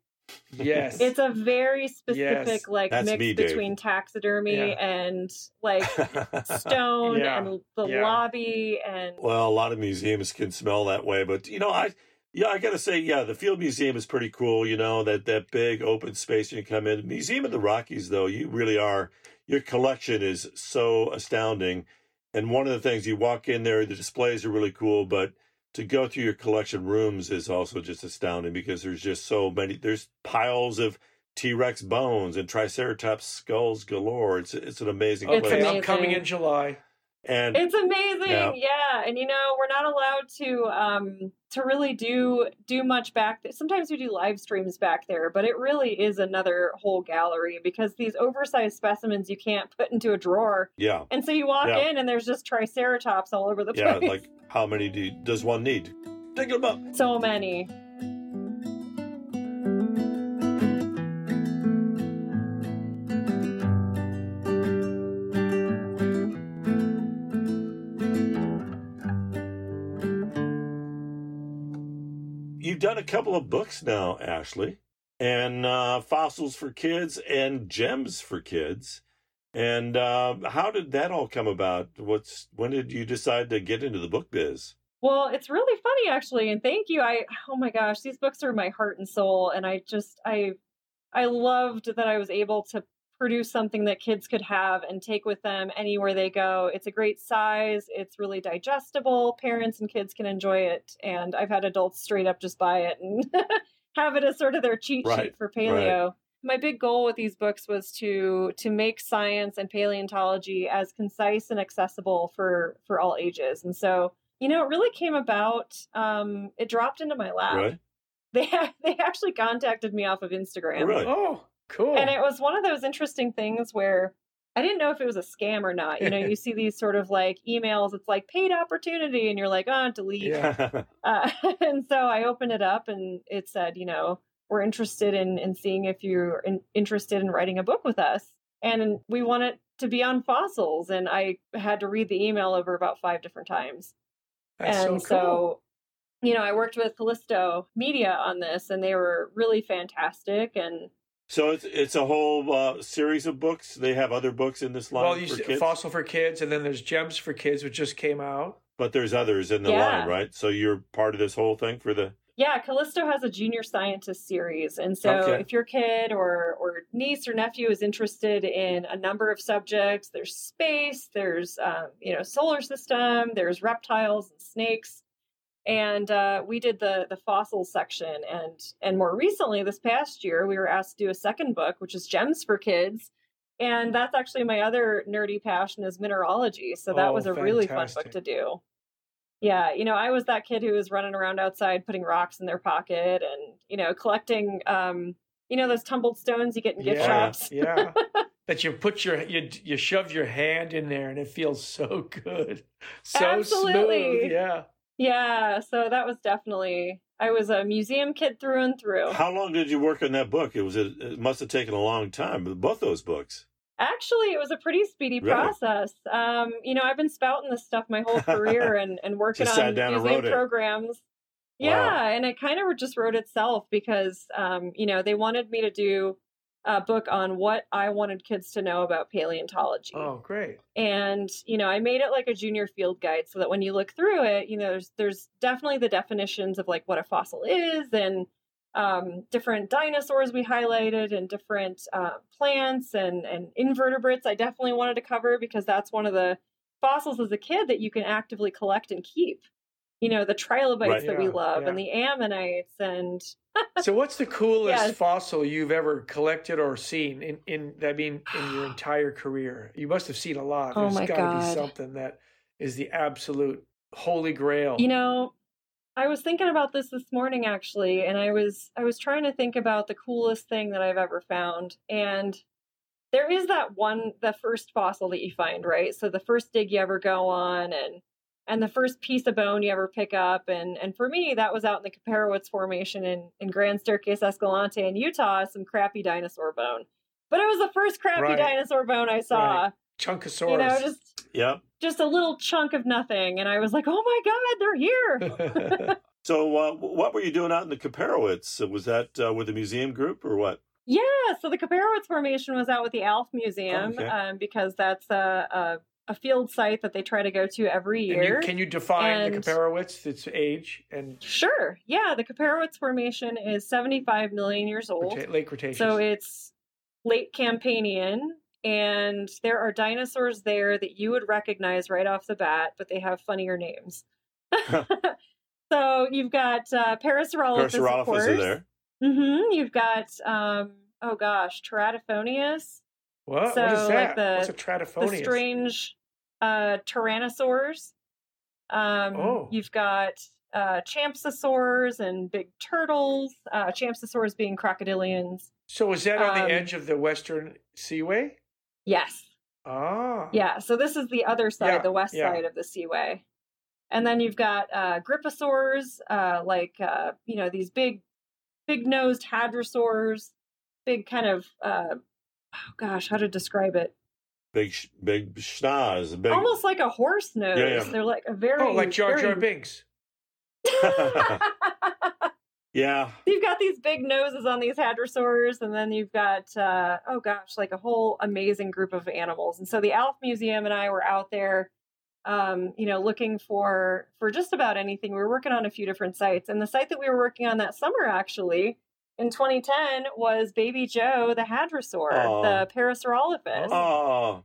Yes. It's a very specific Yes. like That's mix me, between taxidermy Yeah. and like stone Yeah, and the yeah. lobby and Well, a lot of museums can smell that way, but you know, I yeah, I gotta say, yeah, the Field Museum is pretty cool. You know that that big open space you come in. Museum of the Rockies, though, you really are. Your collection is so astounding, and one of the things you walk in there, the displays are really cool, but to go through your collection rooms is also just astounding because there's just so many. There's piles of T Rex bones and Triceratops skulls galore. It's it's an amazing It's place. okay, I'm coming in July. And It's amazing, Yeah. yeah. And you know, we're not allowed to um to really do do much back there. Sometimes we do live streams back there, but it really is another whole gallery because these oversized specimens you can't put into a drawer. yeah, And so you walk Yeah. in and there's just triceratops all over the place. yeah, like how many do you, does one need? Dig them up. so many. Done a couple of books now, Ashley, and uh, fossils for kids and gems for kids. And uh, how did that all come about? What's when did you decide to get into the book biz? Well, it's really funny actually, and thank you. I oh my gosh, these books are my heart and soul, and I just I I loved that I was able to produce something that kids could have and take with them anywhere they go. It's a great size, it's really digestible. Parents and kids can enjoy it, and I've had adults straight up just buy it and have it as sort of their cheat Right, sheet for paleo. My big goal with these books was to to make science and paleontology as concise and accessible for for all ages. And so, you know, it really came about um it dropped into my lap. Right? They they actually contacted me off of Instagram. Oh, really? Oh, cool. And it was one of those interesting things where I didn't know if it was a scam or not. You know, you see these sort of like emails, it's like paid opportunity, and you're like, oh, delete. Yeah. Uh, and so I opened it up and it said, you know, we're interested in, in seeing if you're in, interested in writing a book with us. And we want it to be on fossils. And I had to read the email over about five different times That's and so so, cool. you know, I worked with Callisto Media on this, and they were really fantastic. And so it's it's a whole uh, series of books. They have other books in this line well, you for said kids, Fossil for Kids, and then there's Gems for Kids, which just came out. but there's others in the Yeah. line, right? So you're part of this whole thing for the yeah, Callisto has a junior scientist series, and so Okay. if your kid or or niece or nephew is interested in a number of subjects, there's space, there's um, you know solar system, there's reptiles and snakes. And uh, we did the the fossil section, and and more recently, this past year, we were asked to do a second book, which is Gems for Kids, and that's actually my other nerdy passion is mineralogy. So that Oh, was a really fun book to do. Yeah, you know, I was that kid who was running around outside putting rocks in their pocket and, you know, collecting um, you know, those tumbled stones you get in gift yeah, shops. yeah. That you put your you you shove your hand in there and it feels so good, so Absolutely. smooth. Yeah. Yeah, so that was definitely I was a museum kid through and through. How long did you work on that book? It was a, it must have taken a long time. Both those books. Actually, it was a pretty speedy Really? process. Um, you know, I've been spouting this stuff my whole career and, and working on museum wrote it. programs. Wow. Yeah, and it kind of just wrote itself because, um, you know, they wanted me to do a book on what I wanted kids to know about paleontology. Oh, great. and you know i made it like a junior field guide so that when you look through it you know there's there's definitely the definitions of like what a fossil is and um, different dinosaurs we highlighted and different uh, plants and and invertebrates i definitely wanted to cover because that's one of the fossils as a kid that you can actively collect and keep you know the trilobites Right. that we Yeah, love and the ammonites and So, what's the coolest Yes. fossil you've ever collected or seen in, in I mean, in your entire career? You must have seen a lot. Oh There's my got to be something that is the absolute holy grail. You know, I was thinking about this this morning actually, and I was I was trying to think about the coolest thing that I've ever found, and there is that one, the first fossil that you find, right? So the first dig you ever go on, and and the first piece of bone you ever pick up, and and for me that was out in the Kaiparowits Formation in in Grand Staircase Escalante in Utah, some crappy dinosaur bone, but it was the first crappy Right. dinosaur bone I saw. Chunkosaurus. You know, just Yep. just a little chunk of nothing, and I was like, oh my god, they're here. So uh, what were you doing out in the Kaiparowits? Was that uh, with the museum group or what? Yeah, so the Kaiparowits Formation was out with the ALF Museum Okay. um, because that's a, a a field site that they try to go to every And you- year. can you define the And- Kaiparowits, its age and Sure, yeah, the Kaiparowits Formation is 75 million years old, Creta- late Cretaceous? so it's late Campanian, and there are dinosaurs there that you would recognize right off the bat, but they have funnier names. so you've got uh, Parasaurolophus, of course. are there. Mm-hmm. You've got um, oh gosh, Teratophoneus. What? so, what is like the- What's a the strange uh, tyrannosaurs. Um, Oh. You've got uh, champsosaurs and big turtles. Uh, champsosaurs being crocodilians. So is that on um, the edge of the Western Seaway? Yes. Ah. Yeah. So this is the other side, Yeah, the west yeah. side of the seaway. And then you've got uh, gryposaurs, uh, like uh, you know these big, big nosed hadrosaurs, big kind of uh, oh gosh, how to describe it? Big, big schnoz. Big. Almost like a horse nose. Yeah, yeah. They're like a very Oh, like Jar Jar very- Binks. Yeah. You've got these big noses on these hadrosaurs, and then you've got uh, oh gosh, like a whole amazing group of animals. And so the Alf Museum and I were out there, um, you know, looking for for just about anything. We were working on a few different sites, and the site that we were working on that summer actually in 2010 was Baby Joe the hadrosaur, Aw. the Parasaurolophus. Oh,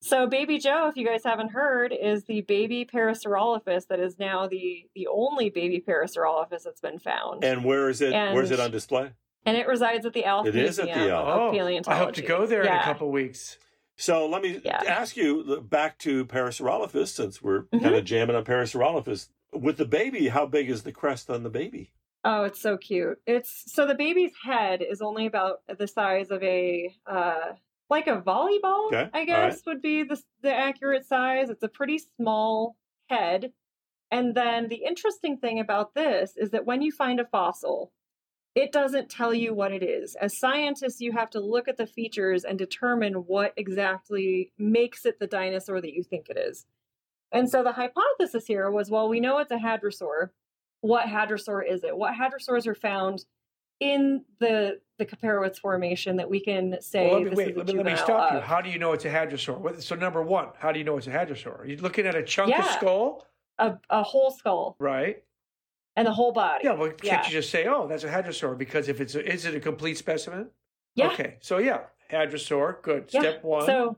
So Baby Joe, if you guys haven't heard, is the baby Parasaurolophus that is now the the only baby Parasaurolophus that's been found. and where is it? where's it on display? And it resides at the Alf It is at the Alf. of Oh, Paleontology. I hope to go there in a couple weeks. So let me Yeah. ask you back to Parasaurolophus, since we're Mhm. kind of jamming on Parasaurolophus. With the baby, how big is the crest on the baby? Oh, it's so cute. It's so the baby's head is only about the size of a uh like a volleyball, Okay, I guess would be the the accurate size. It's a pretty small head. And then the interesting thing about this is that when you find a fossil, it doesn't tell you what it is. As scientists, you have to look at the features and determine what exactly makes it the dinosaur that you think it is. And so the hypothesis here was well, we know it's a hadrosaur. What hadrosaur is it? What hadrosaurs are found in the the Kaiparowits formation that we can say Well, let me, wait, let me, let me stop you. How do you know it's a hadrosaur? So, number one, how do you know it's a hadrosaur? Are you looking at a chunk of skull? A, a whole skull Right. and the whole body. Yeah, well, can't Yeah. you just say, oh, that's a hadrosaur? Because if it's a, is it a complete specimen? Yeah. Okay, so yeah, hadrosaur. Good. Yeah. Step one. So,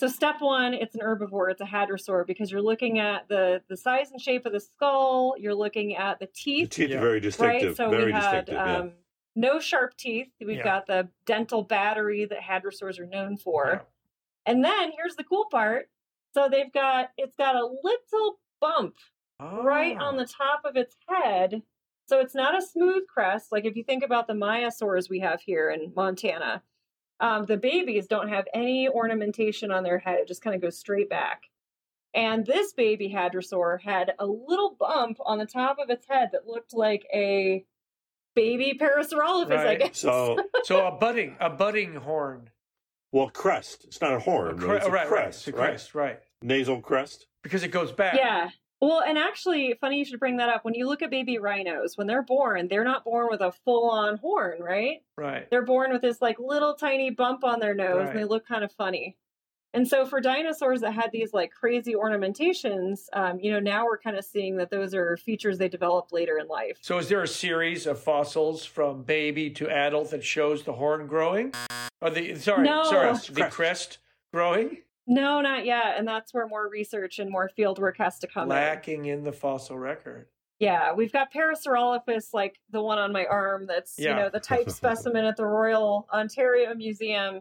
so step one, it's an herbivore. It's a hadrosaur because you're looking at the the size and shape of the skull. You're looking at the The teeth, teeth Yeah. are very distinctive. right? So very we had distinctive. yeah. um, no sharp teeth. We've Yeah. got the dental battery that hadrosaurs are known for. Yeah. And then here's the cool part. So they've got it's got a little bump right Oh. on the top of its head. So it's not a smooth crest. Like if you think about the Maiasaurs we have here in Montana, um, the babies don't have any ornamentation on their head. It just kind of goes straight back. And this baby hadrosaur had a little bump on the top of its head that looked like a baby Parasaurolophus, I Right. guess. So, So a budding, a budding horn. well, crest. It's not a A horn. cre- right? It's a right, right. crest, It's a right? crest, right? Nasal crest. Because it goes back. Yeah. Well, and actually, funny you should bring that up. When you look at baby rhinos, when they're born, they're not born with a full on horn, right? Right. they're born with this like little tiny bump on their nose and they look kind of funny. And so for dinosaurs that had these like crazy ornamentations, um, you know, now we're kind of seeing that those are features they develop later in life. So is there a series of fossils from baby to adult that shows the horn growing? Or the sorry, No. sorry, the crest growing? No, not yet. And that's where more research and more field work has to come in. Lacking in the fossil record. Yeah, we've got Parasaurolophus, like the one on my arm that's, you know, the type specimen at the Royal Ontario Museum.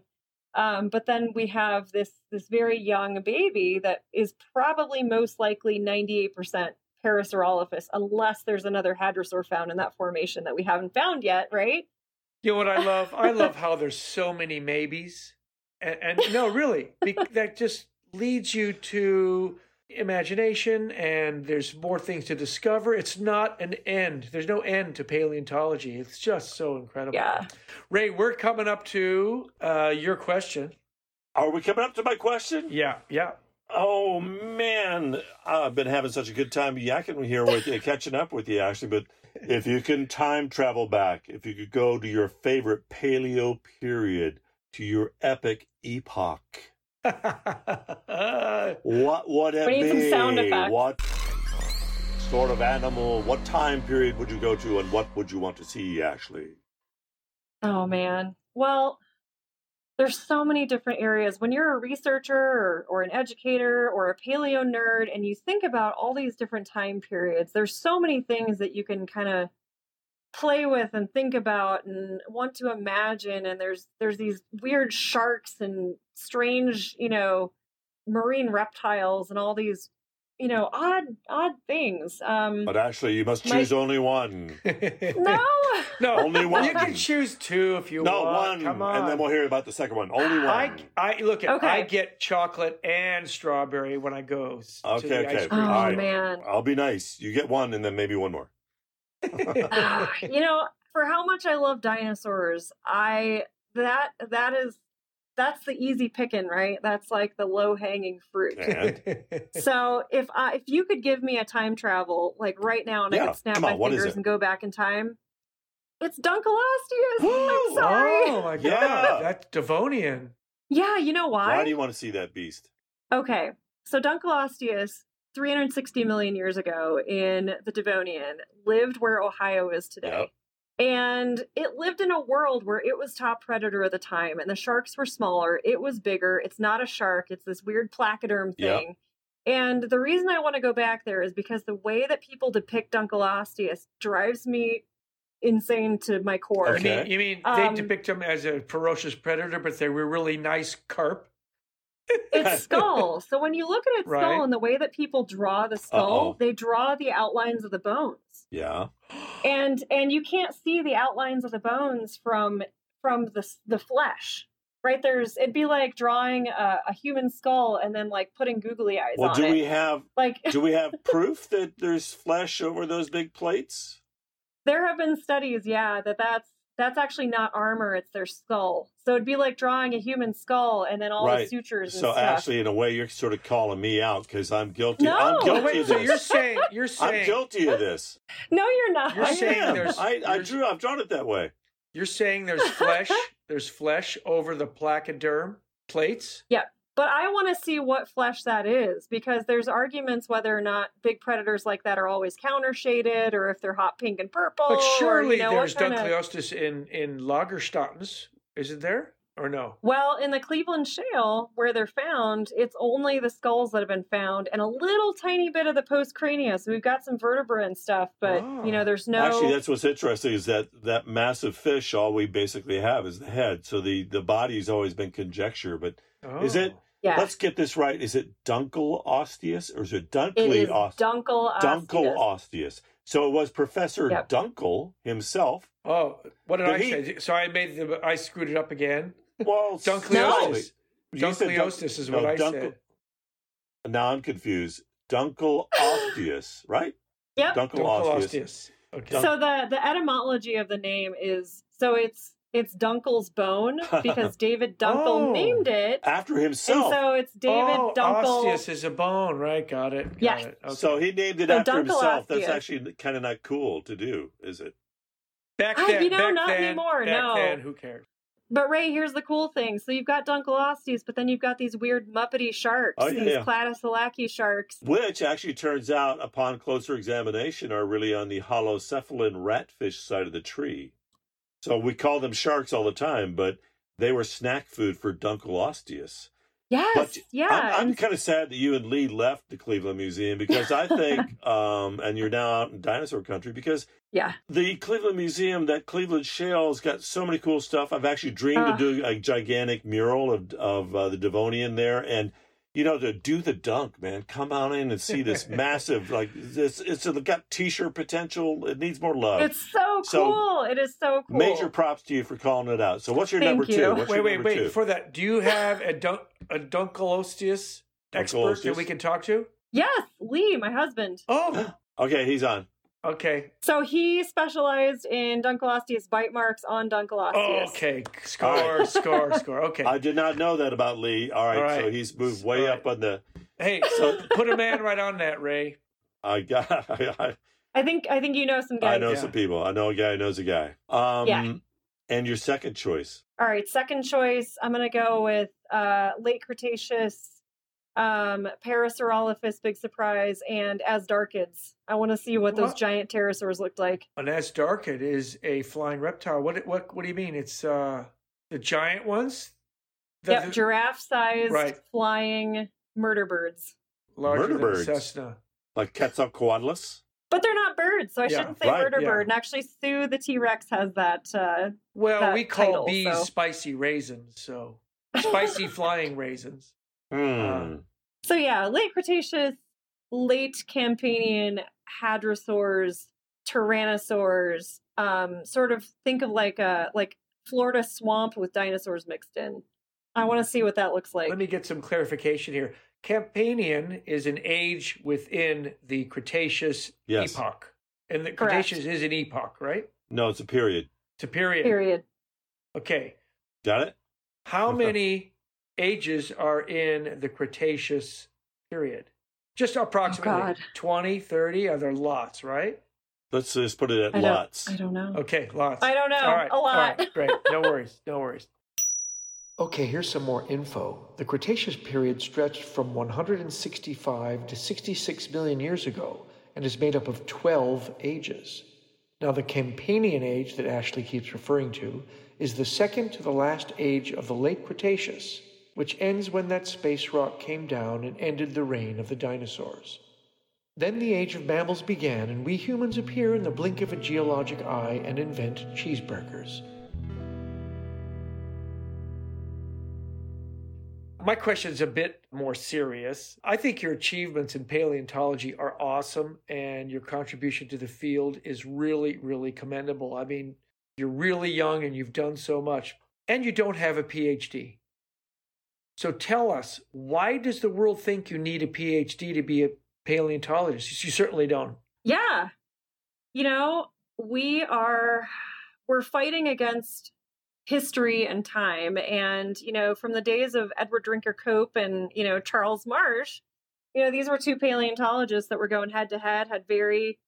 Um, but then we have this this very young baby that is probably most likely 98% Parasaurolophus, unless there's another hadrosaur found in that formation that we haven't found yet, right? You know what I love? I love how there's so many maybes, and, and no, really, be, that just leads you to imagination, and there's more things to discover. It's not an end. There's no end to paleontology. It's just so incredible. Yeah. Ray, we're coming up to uh, your question. Are we coming up to my question? Yeah, yeah. Oh man, I've been having such a good time yakking here with you, catching up with you, actually. But if you can time travel back, if you could go to your favorite paleo period, to your epic epoch, what would it We some be? sound. What sort of animal? What time period would you go to, and what would you want to see? Ashley? Oh man. Well, there's so many different areas. When you're a researcher or, or an educator or a paleo nerd and you think about all these different time periods, there's so many things that you can kind of play with and think about and want to imagine and there's there's these weird sharks and strange, you know, marine reptiles and all these, you know, odd odd things. Um but actually, you must My- choose only one. no. no, Only one. You can choose two if you want. No, want. one, Come on. and then we'll hear about the second one. Only one. I, I look at. Okay. I get chocolate and strawberry when I go s- to Okay, the okay. ice cream. Oh All right. man. I'll be nice. You get one, and then maybe one more. Ah, you know, for how much I love dinosaurs, I that that is that's the easy picking, right? That's like the low hanging fruit. And? So if I if you could give me a time travel like right now and I could snap come my on, fingers and go back in time, It's Dunkleosteus. I'm sorry. Oh my god, Yeah. that's Devonian. Yeah, you know why? Why do you want to see that beast? Okay, so Dunkleosteus, 360 million years ago in the Devonian, lived where Ohio is today. Yep. And it lived in a world where it was top predator at the time, and the sharks were smaller. It was bigger. It's not a shark, it's this weird placoderm Yep. thing. And the reason I want to go back there is because the way that people depict Uncle Dunkleosteus drives me insane to my core. You mean, you mean Um, they depict him as a ferocious predator, but they were really nice carp? Its skull. So when you look at its Right. skull and the way that people draw the skull, Uh-oh. they draw the outlines of the bones. Yeah. And and you can't see the outlines of the bones from from the the flesh. Right there's it'd be like drawing a, a human skull and then like putting googly eyes Well, on do it. we have like do we have proof that there's flesh over those big plates? there have been studies, yeah, that that's that's actually not armor; it's their skull. So it'd be like drawing a human skull and then all the sutures and So stuff. actually, in a way, you're sort of calling me out because I'm guilty. No. I'm guilty wait, of so this. you're saying you're I'm guilty of this. no, you're not. You're I saying am. there's- I, I you're- drew. I've drawn it that way. you're saying there's flesh there's flesh over the placoderm plates? But I want to see what flesh that is because there's arguments whether or not big predators like that are always counter shaded or if they're hot pink and purple. But or, surely you know, there's what of... Dunkleosteus in in Lagerstätten, isn't there? Or no? Well, in the Cleveland Shale, where they're found, it's only the skulls that have been found and a little tiny bit of the postcrania. So we've got some vertebrae and stuff, but Oh. you know, ah. there's no. Actually, that's what's interesting is that that massive fish. All we basically have is the head. So the the body's always been conjecture. But Oh. Is it- oh. Yeah, let's get this right. Is it Dunkel Osteus or is it it Dunkley is Osteus? Dunkel Dunkel Osteus. Osteus. So it was Professor Yep. Dunkle himself. Oh, what did I he- say? So I made the I screwed it up again. Well, Dunkleosteus. You said Dunk- Dunkleosteus is no, what I Dunkel- said. Now I'm confused. Dunkel Osteus, right? Yep. Dunkel Osteus. Okay. So the the etymology of the name is so it's it's Dunkle's bone because David Dunkle Oh. named it, After and himself. so it's David oh, Dunkle. Osteus is a bone, right? Got it. Got Yeah. it. Okay. So he named it So after himself. That's actually kind of not cool to do, is it? back then, you know, back not then, anymore, Back no. then, who cares? But Ray, here's the cool thing. So you've got Dunkleosteus, but then you've got these weird Muppety sharks, Oh, yeah, these yeah. Cladoselache sharks. Which actually turns out, upon closer examination, are really on the holocephalan ratfish side of the tree. So we call them sharks all the time, but they were snack food for Dunkleosteus. Yes, But yeah. I'm, I'm kind of sad that you and Lee left the Cleveland Museum because I think, um, and you're now out in dinosaur country because yeah. the Cleveland Museum, that Cleveland Shale's got so many cool stuff. I've actually dreamed Uh. of doing a gigantic mural of of uh, the Devonian there, and you know to do the dunk, man. Come on in and see this massive, like this. It's got t-shirt potential. It needs more love. It's so So, cool. it is so cool. Major props to you for calling it out. So what's your Thank number you. two? What's wait, wait, wait. two? Before that, do you have a dunk a Dunkleosteus expert that we can talk to? Yes, Lee, my husband. Oh, Okay, he's on. Okay. So he specialized in Dunkleosteus bite marks on Dunkleosteus. Oh, okay. Score, All right. score, score. Okay. I did not know that about Lee. All right, All right. so he's moved way All right. up on the. Hey, so put a man right on that, Ray. I got. I, I think I think you know some guys. I know Yeah. some people. I know a guy who knows a guy. Um, Yeah. And your second choice. All right, second choice. I'm gonna go with uh, late Cretaceous, um, Parasaurolophus, big surprise, and azhdarchids. I want to see what those What? giant pterosaurs looked like. An azhdarchid is a flying reptile. What? What? What do you mean? It's uh the giant ones. The, Yep, the- giraffe-sized Right. flying murder birds. larger Murder than birds. a Cessna. Like Quetzalcoatlus? But they're not birds, so I Yeah, shouldn't say right, murder yeah. bird. And actually, Sue the T Rex has that. Uh, Well, that we call title, bees so- spicy raisins, so spicy flying raisins. Hmm. Uh, so yeah, late Cretaceous, late Campanian hadrosaurs, tyrannosaurs. Um, sort of think of like a like Florida swamp with dinosaurs mixed in. I want to see what that looks like. Let me get some clarification here. Campanian is an age within the Cretaceous Yes. epoch. And the Correct. Cretaceous is an epoch, right? no, it's a period. It's a period. Period. Okay. Got it? How many ages are in the Cretaceous period? Just approximately God. 20, 30? Are there lots, right? Let's just put it at I don't, lots. I don't know. Okay, lots. I don't know. All right, a lot. All right, great. No worries. No worries. Okay, here's some more info. The Cretaceous period stretched from 165 to 66 million years ago and is made up of 12 ages. Now, the Campanian age that Ashley keeps referring to is the second to the last age of the late Cretaceous, which ends when that space rock came down and ended the reign of the dinosaurs. Then the age of mammals began, and we humans appear in the blink of a geologic eye and invent cheeseburgers. My question is a bit more serious. I think your achievements in paleontology are awesome, and your contribution to the field is really, really commendable. I mean, you're really young and you've done so much, and you don't have a PhD. So tell us, why does the world think you need a PhD to be a paleontologist? You certainly don't. Yeah. You know, we are we're fighting against history and time and you know from the days of edward drinker cope and you know charles marsh you know these were two paleontologists that were going head to head had very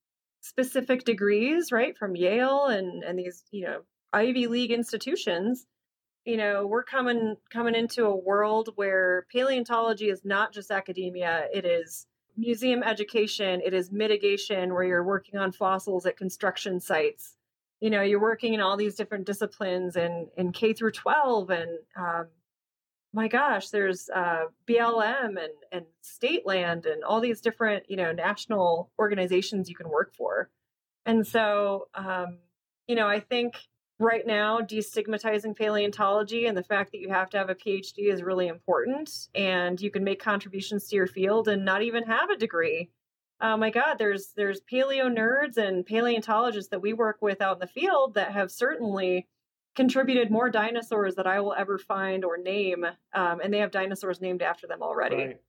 specific degrees right from yale and and these you know ivy league institutions you know we're coming coming into a world where paleontology is not just academia it is museum education it is mitigation where you're working on fossils at construction sites. You know you're working in all these different disciplines and in k through 12 and um, my gosh there's uh, blm and, and state land and all these different you know national organizations you can work for. And so um, you know i think right now destigmatizing paleontology and the fact that you have to have a phd is really important and you can make contributions to your field and not even have a degree oh my god there's there's paleo nerds and paleontologists that we work with out in the field that have certainly contributed more dinosaurs that i will ever find or name um, and they have dinosaurs named after them already Right.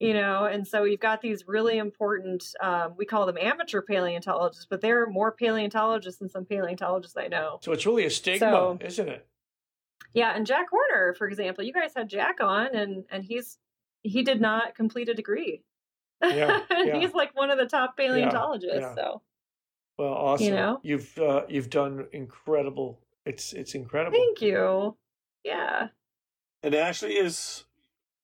You know and so you've got these really important um, we call them amateur paleontologists but they're more paleontologists than some paleontologists i know So it's really a stigma, So- isn't it? yeah and jack horner for example you guys had jack on and and he's he did not complete a degree Yeah, yeah. he's like one of the top paleontologists yeah. so Well, awesome. you know? You've uh, you've done incredible. It's it's incredible. thank you yeah And Ashley is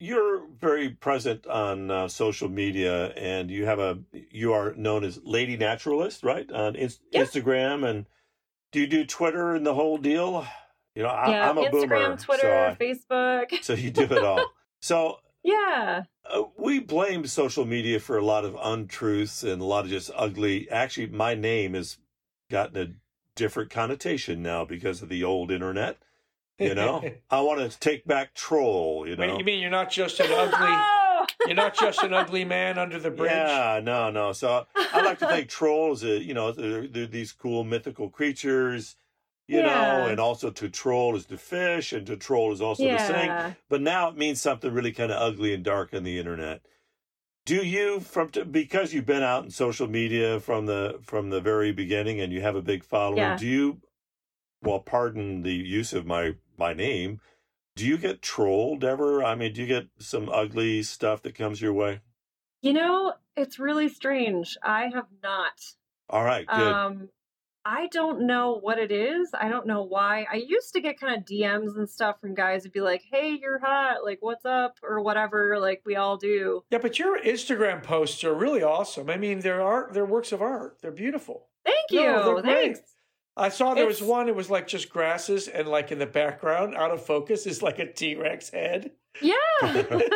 you're very present on uh, social media, and you have a you are known as Lady Naturalist, right? On in- Yeah. Instagram, and do you do Twitter and the whole deal? You know, I, yeah I'm a boomer. instagram boomer, twitter so, facebook so you do it all. so yeah uh, we blame social media for a lot of untruths and a lot of just ugly. Actually, my name has gotten a different connotation now because of the old internet. You know, I want to take back troll. You know, Wait, you mean you're not just an ugly? You're not just an ugly man under the bridge. Yeah, no, no. So I like to think trolls, uh, you know, they're, they're these cool mythical creatures, you know, and also to troll is to fish and to troll is also to sing. But now it means something really kind of ugly and dark on the internet. Do you from because you've been out in social media from the from the very beginning and you have a big following? Yeah. Do you, well, pardon the use of my my name, do you get trolled ever? I mean, do you get some ugly stuff that comes your way? you know it's really strange i have not All right, good. Um, I don't know what it is. I don't know why. I used to get kind of DMs and stuff from guys who'd be like, "Hey, you're hot. Like, what's up?" or whatever. Like we all do. Yeah, but your Instagram posts are really awesome. I mean, they're art. They're works of art. They're beautiful. Thank you. No, they're great. Thanks. I saw there was one. It was like just grasses, and like in the background, out of focus, is like a T Rex head. Yeah.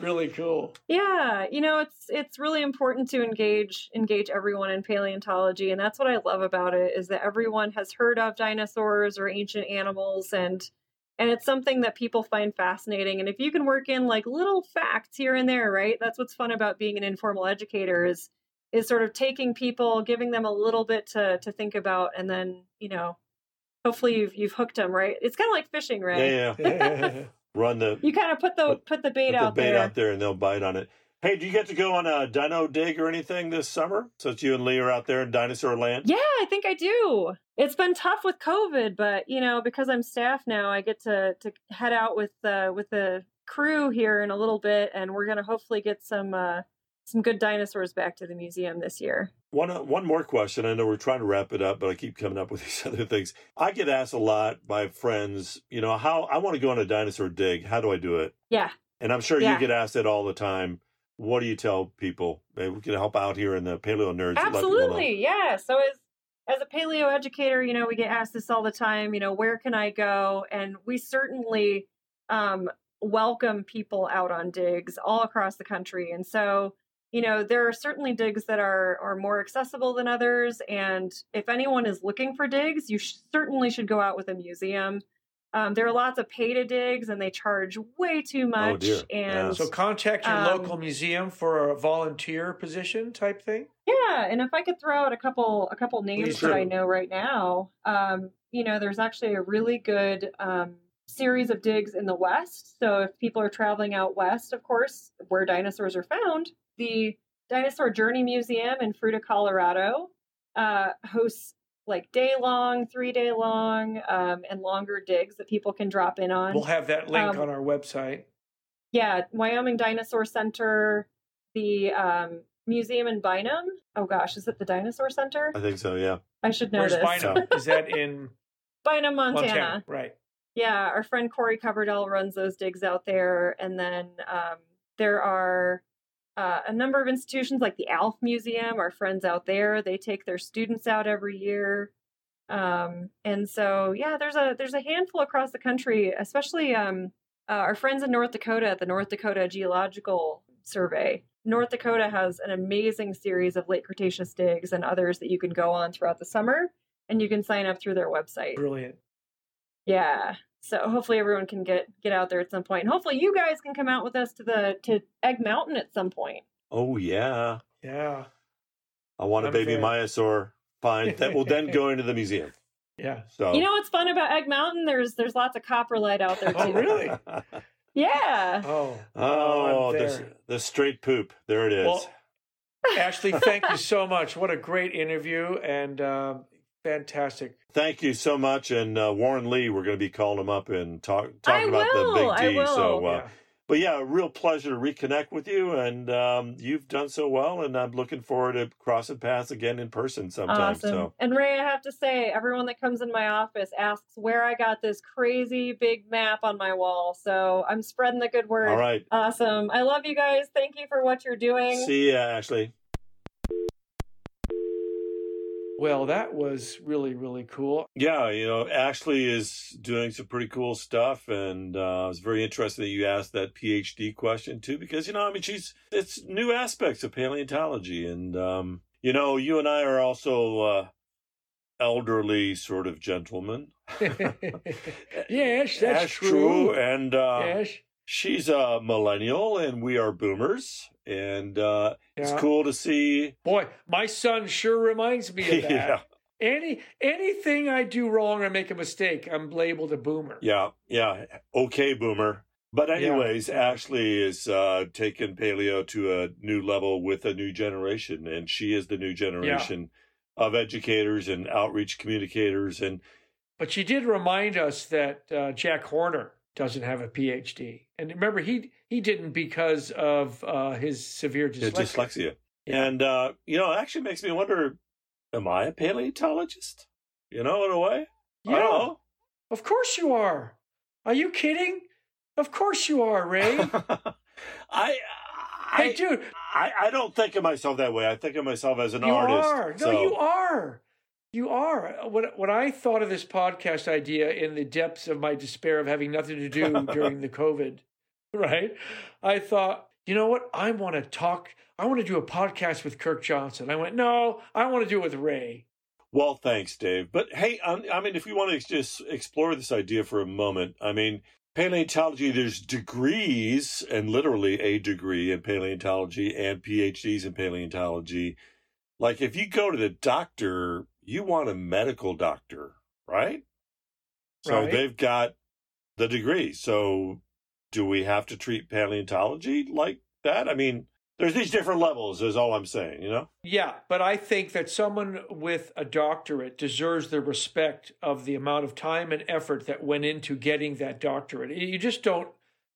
Really cool. yeah. You know, it's it's really important to engage engage everyone in paleontology, and that's what I love about it is that everyone has heard of dinosaurs or ancient animals and and it's something that people find fascinating and if you can work in like little facts here and there right that's what's fun about being an informal educator is is sort of taking people giving them a little bit to to think about and then you know hopefully you've you've hooked them right it's kind of like fishing right yeah, yeah. Run the you kind of put the Put- put the bait put the out bait there out there, and they'll bite on it. Hey, do you get to go on a dino dig or anything this summer? Since you and Lee are out there in dinosaur land. Yeah, I think I do. It's been tough with COVID, but you know, because I'm staff now, I get to to head out with uh with the crew here in a little bit, and we're gonna hopefully get some uh some good dinosaurs back to the museum this year. One uh, one more question. I know we're trying to wrap it up, but I keep coming up with these other things. I get asked a lot by friends, you know, how I want to go on a dinosaur dig. How do I do it? Yeah. And I'm sure Yeah. you get asked it all the time. What do you tell people? Maybe we can help out here in the Paleo Nerds. let people know. Absolutely, yeah. So as as a paleo educator, you know, we get asked this all the time. You know, where can I go? And we certainly um, welcome people out on digs all across the country. And so, you know, there are certainly digs that are are more accessible than others. And if anyone is looking for digs, you sh- certainly should go out with a museum. Um, there are lots of pay to digs, and they charge way too much. Oh, dear. And Yeah. So contact your Um, local museum for a volunteer position type thing. Yeah, and if I could throw out a couple a couple names that I know right now, um, you know, there's actually a really good um, series of digs in the West. So if people are traveling out west, of course, where dinosaurs are found, the Dinosaur Journey Museum in Fruita, Colorado, uh, hosts like day long, three day long, um, and longer digs that people can drop in on. We'll have that link Um, on our website. Yeah, Wyoming Dinosaur Center, the um, museum in Bynum. Oh gosh, is it the Dinosaur Center? I think so. Yeah. I should know Where's this. Bynum? Is that in Bynum, Montana. Montana? Right. Yeah, our friend Corey Coverdell runs those digs out there, and then um, there are uh, a number of institutions like the Alf Museum. Our friends out there, they take their students out every year, um, and so yeah, there's a there's a handful across the country, especially um, uh, our friends in North Dakota at the North Dakota Geological Survey. North Dakota has an amazing series of late Cretaceous digs and others that you can go on throughout the summer, and you can sign up through their website. Brilliant. Yeah. So hopefully everyone can get get out there at some point. And hopefully you guys can come out with us to the to Egg Mountain at some point. Oh yeah. Yeah. I want a I'm baby very- Maiasaur. Fine. That will then go into the museum. Yeah. So. You know what's fun about Egg Mountain? There's there's lots of coprolite out there too. Oh, really? Yeah. Oh. oh, I'm the, the straight poop. There it is. Well, Ashley, thank you so much. What a great interview and um, fantastic. Thank you so much. And uh, Warren Lee, we're going to be calling him up and talk, talking I about will, the Big D. will. So, uh, Yeah. but yeah, a real pleasure to reconnect with you. And um, you've done so well. And I'm looking forward to crossing paths again in person sometime. Awesome. So, And Ray, I have to say, everyone that comes in my office asks where I got this crazy big map on my wall. So I'm spreading the good word. all right. Awesome. I love you guys. Thank you for what you're doing. See ya, Ashley. Well, that was really, really cool. Yeah, you know, Ashley is doing some pretty cool stuff, and uh, I was very interested that you asked that PhD question too, because you know, I mean, she's it's new aspects of paleontology, and um, you know, you and I are also uh, elderly sort of gentlemen. yes, that's That's true. and uh, yes. She's a millennial, and we are boomers, and uh, it's cool to see. Boy, my son sure reminds me of that. yeah, Any anything I do wrong or make a mistake, I'm labeled a boomer. Yeah, yeah. Okay, boomer. But Yeah. anyways, Ashley is uh, taking paleo to a new level with a new generation, and she is the new generation of educators and outreach communicators. And But she did remind us that uh, Jack Horner doesn't have a PhD, and remember he he didn't because of uh, his severe dyslexia. dyslexia. Yeah. And uh, you know, it actually makes me wonder: Am I a paleontologist? You know, in a way. Yeah, of course you are. Are you kidding? Of course you are, Ray. I, hey, I, dude, I, I don't think of myself that way. I think of myself as an you artist. are. No, so- you are. You are. What what I thought of this podcast idea in the depths of my despair of having nothing to do during the COVID, right? I thought, you know what? I want to talk. I want to do a podcast with Kirk Johnson. I went, no, I want to do it with Ray. Well, thanks, Dave. But hey, um, I mean, if we want to just explore this idea for a moment, I mean, paleontology, there's degrees and literally a degree in paleontology and PhDs in paleontology. Like, if you go to the doctor, you want a medical doctor, right? So Right. they've got the degree. So do we have to treat paleontology like that? I mean, there's these different levels, is all I'm saying, you know? Yeah, but I think that someone with a doctorate deserves the respect of the amount of time and effort that went into getting that doctorate. You just don't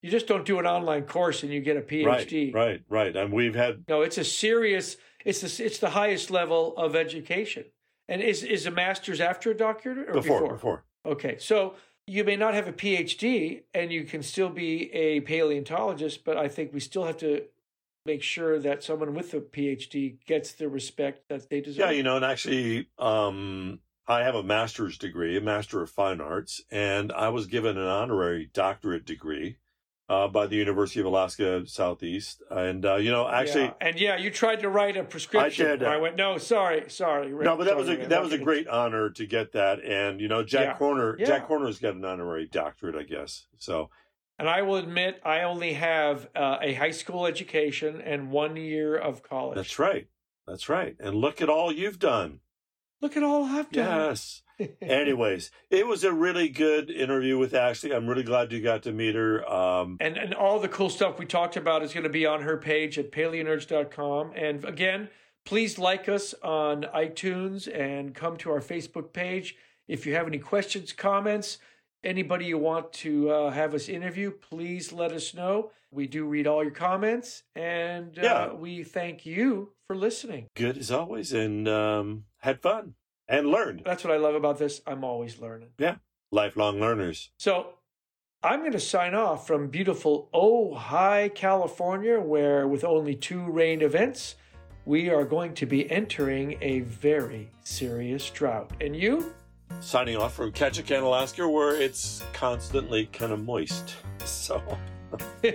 You just don't do an online course and you get a PhD. Right, right, right. And we've had No, it's a serious. It's the it's the highest level of education. And is is a master's after a doctorate or before, before? before. Okay, so you may not have a PhD and you can still be a paleontologist, but I think we still have to make sure that someone with a PhD gets the respect that they deserve. Yeah, you know, and actually, um, I have a master's degree, a master of fine arts, and I was given an honorary doctorate degree uh, by the University of Alaska Southeast. And uh, you know, actually, Yeah. and yeah, you tried to write a prescription. I did. I went, no, sorry, sorry. Rick, no, but that was sorry, a I'm that was a great honor to get that. And you know, Jack Yeah. Corner, Yeah. Jack Horner's got an honorary doctorate, I guess. So And I will admit, I only have uh, a high school education and one year of college. that's right, that's right. And look at all you've done. Look at all I've done. Yes. Anyways, it was a really good interview with Ashley. I'm really glad you got to meet her. Um, And and all the cool stuff we talked about is going to be on her page at paleonerds.com. And again, please like us on iTunes and come to our Facebook page. If you have any questions, comments, anybody you want to uh, have us interview, please let us know. We do read all your comments, and uh, Yeah. we thank you for listening. good as always, and um, had fun and learned. That's what I love about this. I'm always learning. Yeah, lifelong learners. So I'm going to sign off from beautiful Ojai, California, where with only two rain events, we are going to be entering a very serious drought. And you? Signing off from Ketchikan, Alaska, where it's constantly kind of moist. So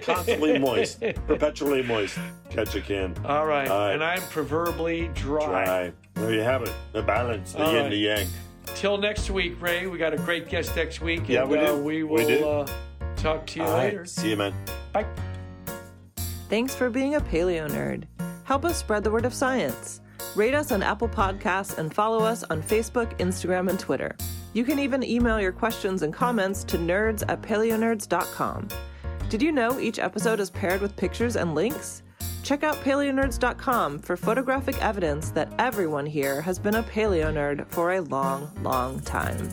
constantly moist, perpetually moist. Ketchikan. All right. All right. And I'm proverbially dry. Dry. There you have it. The balance, the All yin, right. the yang. Till next week, Ray. We got a great guest next week. Yeah, and, we uh, do. we We will do. Uh, talk to you All right. later. See you, man. Bye. Thanks for being a paleo nerd. Help us spread the word of science. Rate us on Apple Podcasts and follow us on Facebook, Instagram, and Twitter. You can even email your questions and comments to nerds at paleonerds.com. Did you know each episode is paired with pictures and links? Check out paleonerds.com for photographic evidence that everyone here has been a paleo nerd for a long, long time.